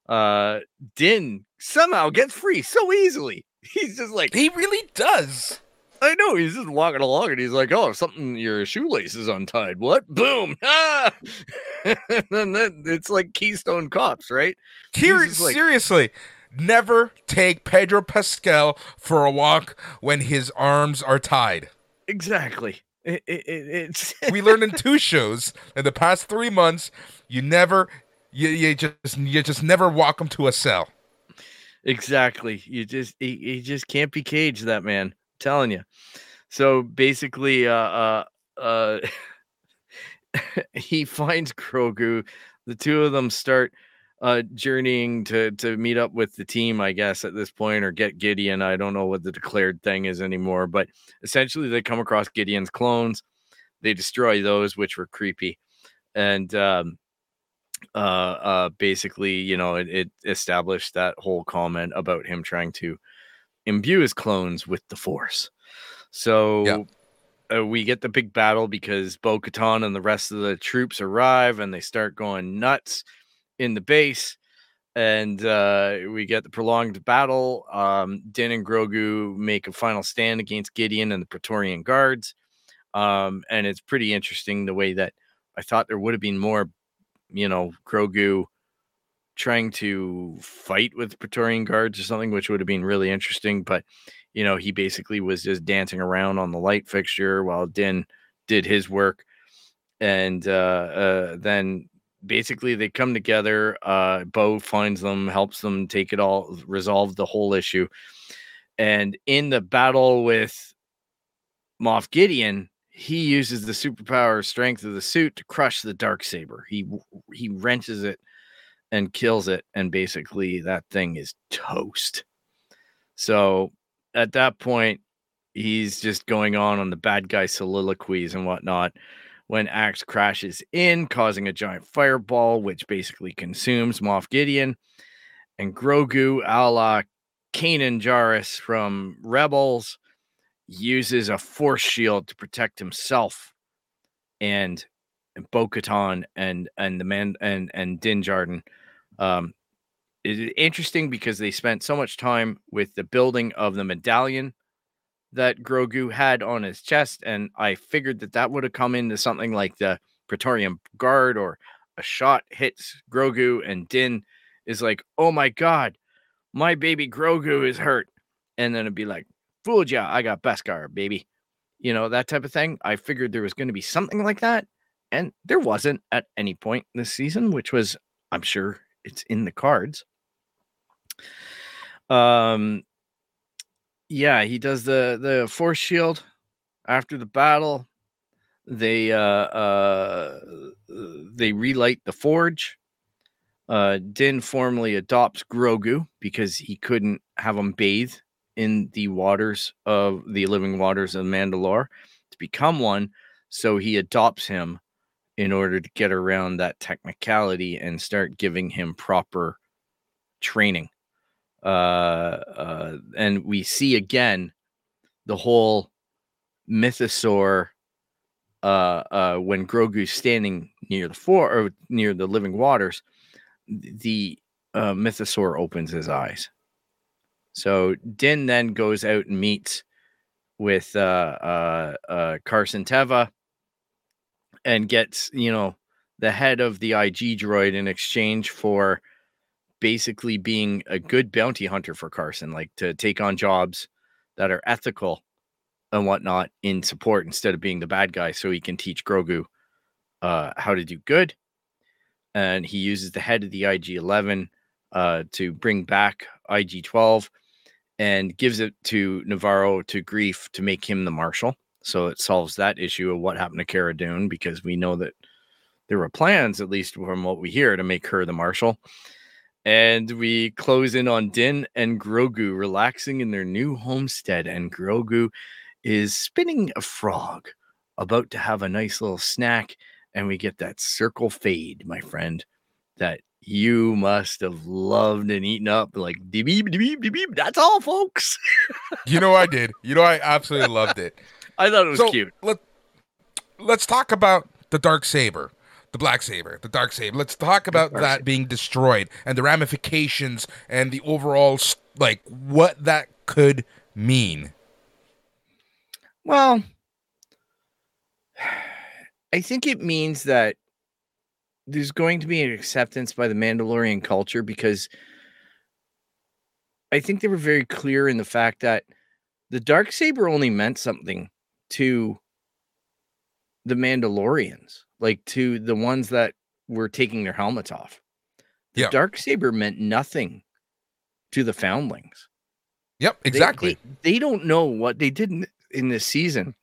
Uh Din somehow gets free so easily. He's just like, He really does. I know. He's just walking along, and he's like, "Oh, something. Your shoelace is untied. What? Boom! Ah!" and then it's like Keystone Cops, right? Here, like- seriously, never take Pedro Pascal for a walk when his arms are tied. Exactly. It, it, it- it's We learned in two shows in the past three months. You never, you, you just you just never walk him to a cell. Exactly. You just he, he just can't be caged. That man, I'm telling you. So basically, uh, uh, uh he finds Grogu. The two of them start uh journeying to to meet up with the team, I guess, at this point, or get Gideon. I don't know what the declared thing is anymore, but essentially they come across Gideon's clones. They destroy those, which were creepy. And um uh uh basically, you know, it, it established that whole comment about him trying to imbue his clones with the force. So Yeah. uh, we get the big battle because Bo Katan and the rest of the troops arrive and they start going nuts in the base. And uh, we get the prolonged battle. Um, Din and Grogu make a final stand against Gideon and the Praetorian guards. Um, and it's pretty interesting the way that I thought there would have been more, you know, Grogu trying to fight with Praetorian guards or something, which would have been really interesting. But you know, he basically was just dancing around on the light fixture while Din did his work. And uh, uh, then basically they come together. Uh, Bo finds them, helps them take it all, resolve the whole issue. And in the battle with Moff Gideon, he uses the superpower strength of the suit to crush the dark saber. He he wrenches it and kills it, and basically that thing is toast. So at that point, he's just going on on the bad guy soliloquies and whatnot. When Axe crashes in, causing a giant fireball, which basically consumes Moff Gideon and Grogu, a la Kanan Jarrus from Rebels, uses a force shield to protect himself and Bo Katan and and the man and and Din Djarin. Um, it's interesting because they spent so much time with the building of the medallion that Grogu had on his chest, and I figured that that would have come into something like the Praetorian Guard or a shot hits Grogu, and Din is like, "Oh my god, my baby Grogu is hurt," and then it'd be like, "Fooled ya, I got Beskar, baby," you know that type of thing. I figured there was going to be something like that, and there wasn't at any point this season, which was, I'm sure, it's in the cards. Um, yeah, he does the the force shield after the battle. They uh uh they relight the forge. Uh Din formally adopts Grogu because he couldn't have him bathe in the waters of the living waters of Mandalore to become one. So he adopts him in order to get around that technicality and start giving him proper training uh, uh, and we see again the whole mythosaur uh, uh, when Grogu's standing near the for or near the living waters, the uh, mythosaur opens his eyes. So Din then goes out and meets with uh, uh, uh, Carson Teva and gets you know the head of the IG droid in exchange for basically being a good bounty hunter for Carson, like to take on jobs that are ethical and whatnot in support instead of being the bad guy, so he can teach Grogu uh, how to do good. And he uses the head of the IG 11 uh, to bring back IG 12 and gives it to Nevarro to Greef to make him the marshal. So it solves that issue of what happened to Cara Dune because we know that there were plans, at least from what we hear, to make her the marshal. And we close in on Din and Grogu relaxing in their new homestead. And Grogu is spinning a frog, about to have a nice little snack. And we get that circle fade, my friend, that you must have loved and eaten up. Like, beep, beep, beep, beep. That's all, folks. You know I did. You know I absolutely loved it. I thought it was so cute. Let, let's talk about the dark saber, the black saber, the dark saber. Let's talk about that saber. being destroyed and the ramifications and the overall like what that could mean. Well, I think it means that there's going to be an acceptance by the Mandalorian culture because I think they were very clear in the fact that the dark saber only meant something to the Mandalorians, like to the ones that were taking their helmets off. The Yeah. dark saber meant nothing to the foundlings. Yep, exactly. They, they, they don't know what they did in, in this season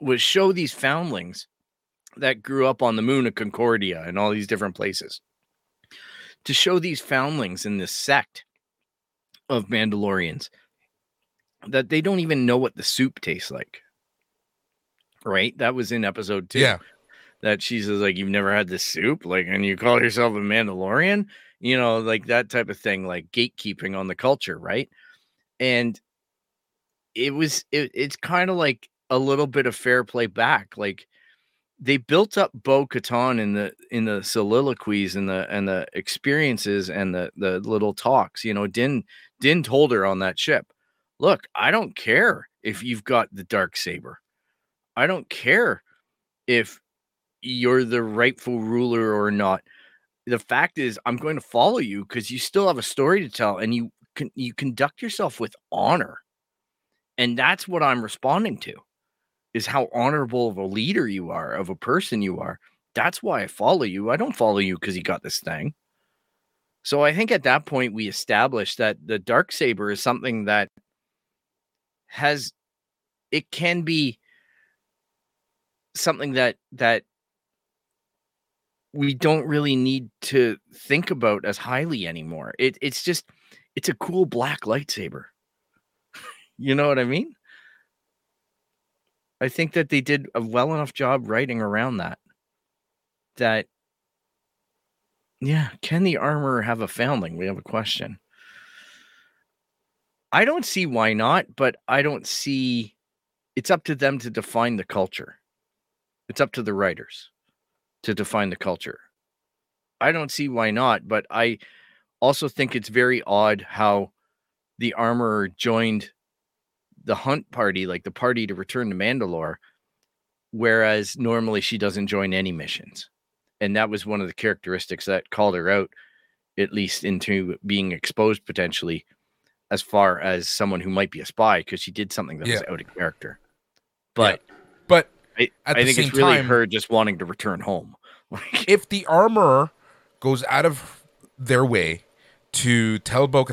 was show these foundlings that grew up on the moon of Concordia and all these different places to show these foundlings in this sect of Mandalorians that they don't even know what the soup tastes like. Right? That was in episode two. Yeah. That she says, like, you've never had this soup, like, and you call yourself a Mandalorian, you know, like that type of thing, like gatekeeping on the culture, right? And it was it, it's kind of like a little bit of fair play back. Like they built up Bo Katan in the in the soliloquies and the and the experiences and the the little talks. You know, Din Din told her on that ship, "Look, I don't care if you've got the dark saber. I don't care if you're the rightful ruler or not. The fact is, I'm going to follow you because you still have a story to tell, and you you conduct yourself with honor, and that's what I'm responding to." is how honorable of a leader you are, of a person you are. That's why I follow you. I don't follow you because you got this thing. So I think at that point we established that the dark saber is something that has it can be something that that we don't really need to think about as highly anymore. It it's just it's a cool black lightsaber. you know what I mean? I think that they did a well enough job writing around that. That, yeah, can the armorer have a foundling? We have a question. I don't see why not, but I don't see it's up to them to define the culture. It's up to the writers to define the culture. I don't see why not, but I also think it's very odd how the armorer joined the hunt party, like the party to return to Mandalore, whereas normally she doesn't join any missions. And that was one of the characteristics that called her out, at least into being exposed potentially as far as someone who might be a spy because she did something that yeah. was out of character. But yeah. I, I think it's really time, her just wanting to return home. if the armorer goes out of their way to tell Bo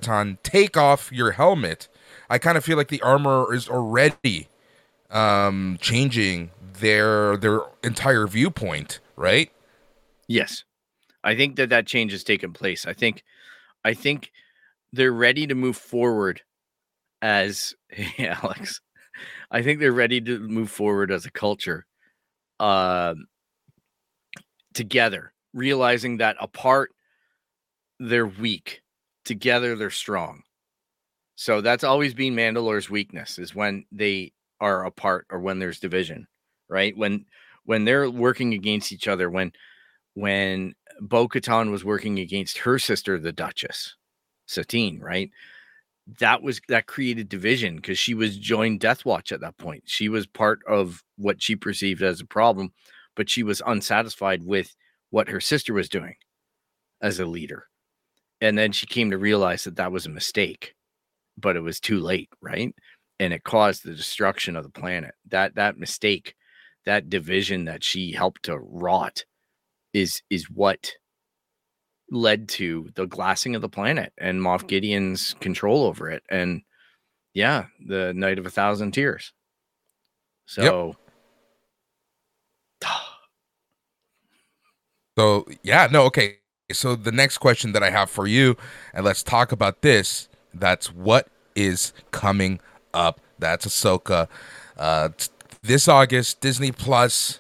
take off your helmet, I kind of feel like the armorer is already um, changing their their entire viewpoint, right? Yes, I think that that change has taken place. I think, I think they're ready to move forward as hey, Alex. I think they're ready to move forward as a culture, uh, together, realizing that apart they're weak, together they're strong. So that's always been Mandalore's weakness is when they are apart or when there's division, right? When when they're working against each other, when when Bo Katan was working against her sister, the Duchess, Satine, right? That was that created division because she was joined Death Watch at that point. She was part of what she perceived as a problem, but she was unsatisfied with what her sister was doing as a leader. And then she came to realize that that was a mistake but it was too late, right? And it caused the destruction of the planet. That that mistake, that division that she helped to rot is is what led to the glassing of the planet and Moff Gideon's control over it. And yeah, the night of a thousand tears. So yep. So yeah, no, okay. So the next question that I have for you, and let's talk about this that's what is coming up. That's Ahsoka. Uh, this August, Disney Plus.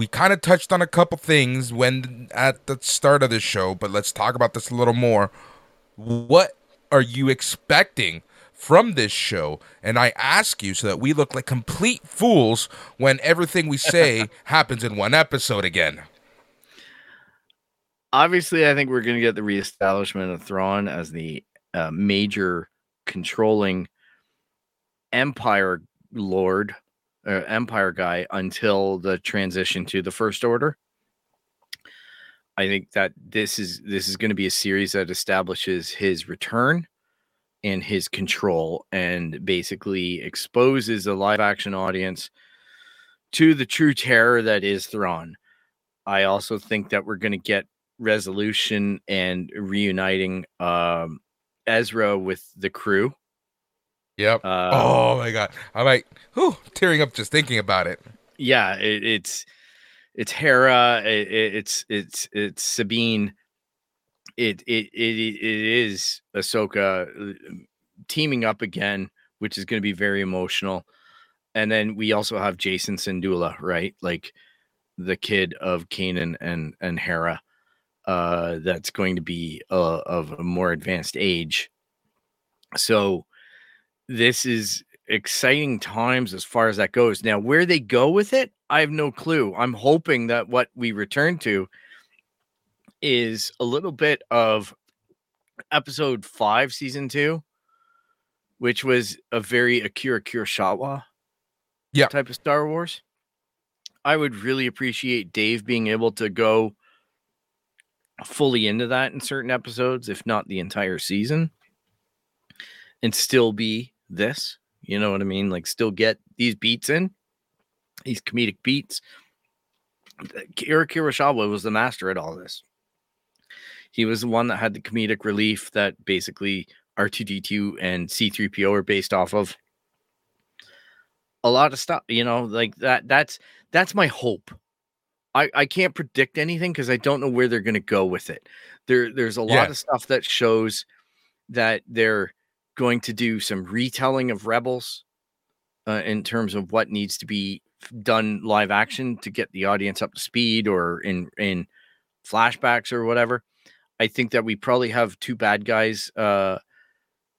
We kind of touched on a couple things when at the start of the show, but let's talk about this a little more. What are you expecting from this show? And I ask you so that we look like complete fools when everything we say happens in one episode again. Obviously, I think we're going to get the reestablishment of Thrawn as the uh, major controlling empire lord uh, empire guy until the transition to the first order i think that this is this is going to be a series that establishes his return and his control and basically exposes the live action audience to the true terror that is Thrawn. I also think that we're going to get resolution and reuniting um, Ezra with the crew. Yep. Uh, oh my god, I'm like, whew, tearing up just thinking about it. yeah, it, it's it's Hera, it, it- it's it's it's Sabine. It it it it is Ahsoka uh, teaming up again, which is going to be very emotional. And then we also have Jacen Syndulla, right? Like the kid of Kanan and and Hera. Uh, that's going to be uh, of a more advanced age. So this is exciting times as far as that goes. Now, where they go with it, I have no clue. I'm hoping that what we return to is a little bit of episode five, season two, which was a very Akira Kurosawa Yeah. type of Star Wars. I would really appreciate Dave being able to go fully into that in certain episodes, if not the entire season, and still be this. You know what I mean? Like, still get these beats in, these comedic beats. Akira Kurosawa was the master at all this. He was the one that had the comedic relief that basically R2D2 and C3PO are based off of. A lot of stuff, you know, like that. That's that's my hope. I, I can't predict anything because I don't know where they're going to go with it. There there's a lot Yeah. of stuff that shows that they're going to do some retelling of Rebels uh, in terms of what needs to be done live action to get the audience up to speed or in in flashbacks or whatever. I think that we probably have two bad guys uh,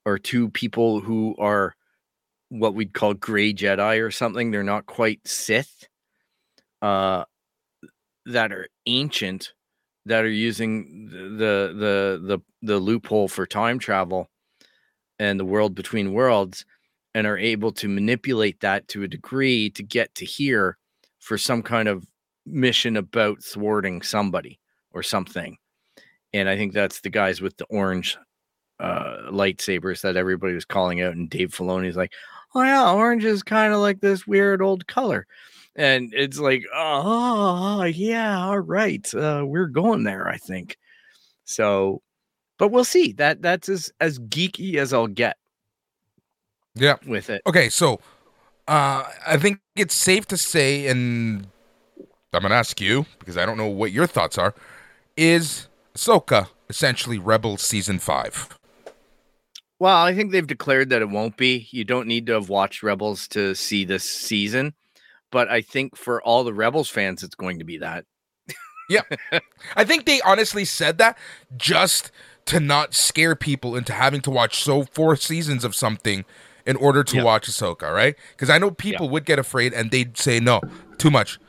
or two people who are what we'd call gray Jedi or something. They're not quite Sith. Uh, that are ancient that are using the the the the loophole for time travel and the world between worlds and are able to manipulate that to a degree to get to here for some kind of mission about thwarting somebody or something. And i think that's the guys with the orange uh lightsabers that everybody was calling out and dave filoni's like oh yeah orange is kind of like this weird old color. And it's like oh yeah all right uh, we're going there i think. So but we'll see that that's as as geeky as i'll get Yeah. with it Okay, so uh I think it's safe to say, and I'm gonna ask you because I don't know what your thoughts are. Is Ahsoka essentially Rebels season five? well i think they've declared that it won't be you don't need to have watched rebels to see this season but i think for all the rebels fans it's going to be that yeah. I think they honestly said that just to not scare people into having to watch so four seasons of something in order to Yeah. watch Ahsoka, right? Because I know people would get afraid and they'd say, no, too much.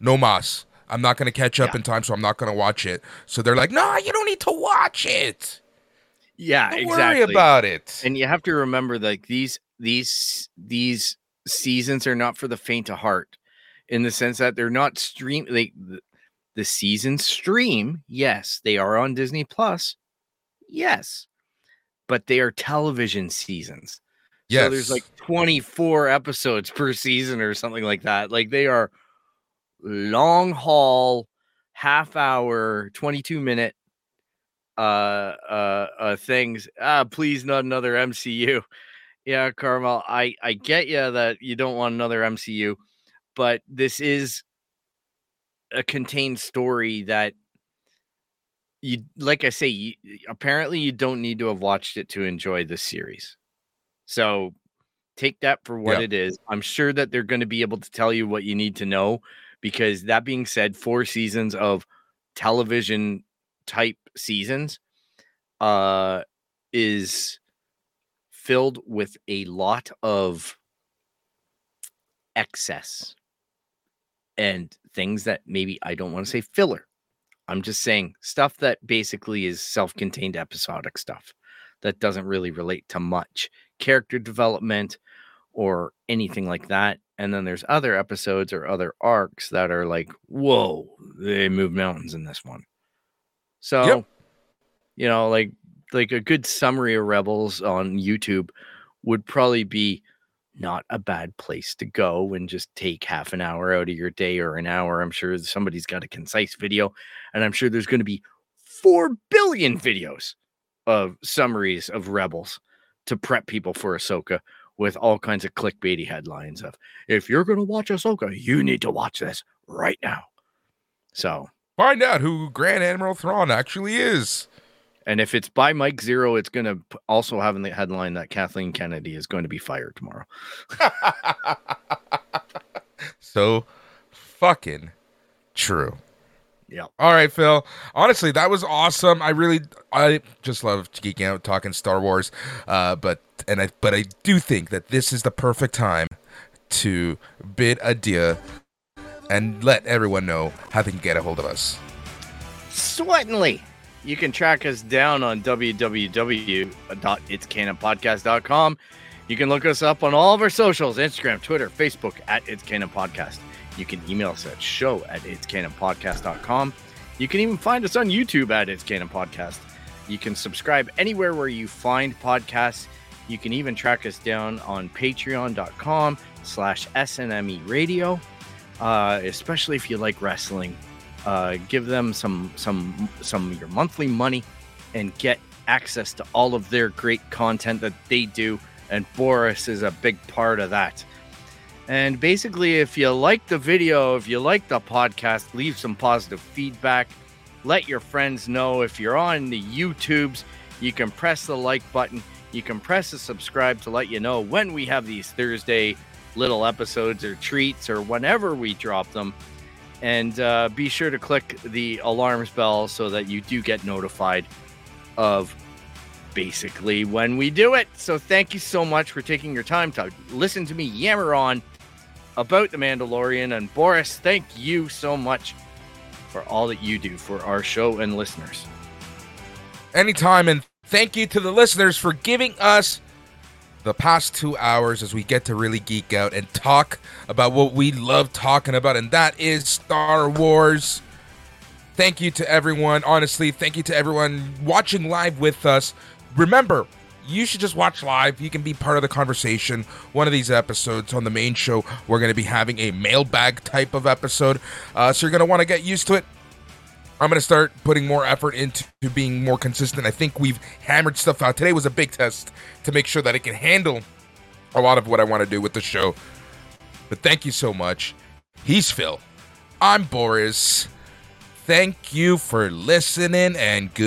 No mas. I'm not going to catch up Yeah. in time, so I'm not going to watch it. So they're like, no, you don't need to watch it. yeah Don't exactly worry about it. and you have to remember like these these these seasons are not for the faint of heart in the sense that they're not stream they the, the seasons stream yes they are on disney plus yes but they are television seasons. Yes. so there's like 24 episodes per season or something like that. Like they are long haul half hour 22 minute uh uh uh things. Ah please not another mcu yeah carmel i i get you that you don't want another mcu but this is a contained story that you like i say you, apparently you don't need to have watched it to enjoy the series so take that for what Yeah. it is i'm sure that they're going to be able to tell you what you need to know because that being said four seasons of television type seasons uh is filled with a lot of excess and things that maybe I don't want to say filler. I'm just saying stuff that basically is self-contained episodic stuff that doesn't really relate to much character development or anything like that. And then there's other episodes or other arcs that are like, whoa, they move mountains in this one. So, you know, like like a good summary of Rebels on YouTube would probably be not a bad place to go and just take half an hour out of your day or an hour. I'm sure somebody's got a concise video, and I'm sure there's going to be 4 billion videos of summaries of Rebels to prep people for Ahsoka with all kinds of clickbaity headlines of if you're going to watch Ahsoka, you need to watch this right now. So find out who Grand Admiral Thrawn actually is. And if it's by Mike Zeroh, it's going to also have in the headline that Kathleen Kennedy is going to be fired tomorrow. so fucking true. Yeah. All right, Phil. Honestly, that was awesome. I really, I just love geeking out, talking Star Wars. Uh, but and I, but I do think that this is the perfect time to bid adieu and let everyone know how they can get a hold of us. Certainly. You can track us down on www.itscanonpodcast.com. You can look us up on all of our socials Instagram, Twitter, Facebook at It's Canon Podcast. You can email us at show at itscanonpodcast.com. You can even find us on YouTube at It's Canon Podcast. You can subscribe anywhere where you find podcasts. You can even track us down on patreon.com slash SNME radio, uh, especially if you like wrestling. Uh, give them some some some your monthly money and get access to all of their great content that they do. And Boris is a big part of that. And basically, if you like the video, if you like the podcast, leave some positive feedback. Let your friends know. If you're on the YouTubes, you can press the like button. You can press the subscribe to let you know when we have these Thursday little episodes or treats or whenever we drop them. And uh, be sure to click the alarms bell so that you do get notified of basically when we do it. So thank you so much for taking your time to listen to me yammer on about The Mandalorian. And Boris, thank you so much for all that you do for our show and listeners. Anytime. And thank you to the listeners for giving us the past two hours as we get to really geek out and talk about what we love talking about, and that is Star Wars. Thank you to everyone. Honestly, thank you to everyone watching live with us. Remember, you should just watch live. You can be part of the conversation. One of these episodes on the main show, we're going to be having a mailbag type of episode. Uh, so you're going to want to get used to it. I'm going to start putting more effort into being more consistent. I think we've hammered stuff out. Today was a big test to make sure that it can handle a lot of what I want to do with the show. But thank you so much. He's Phil. I'm Boris. Thank you for listening and goodbye.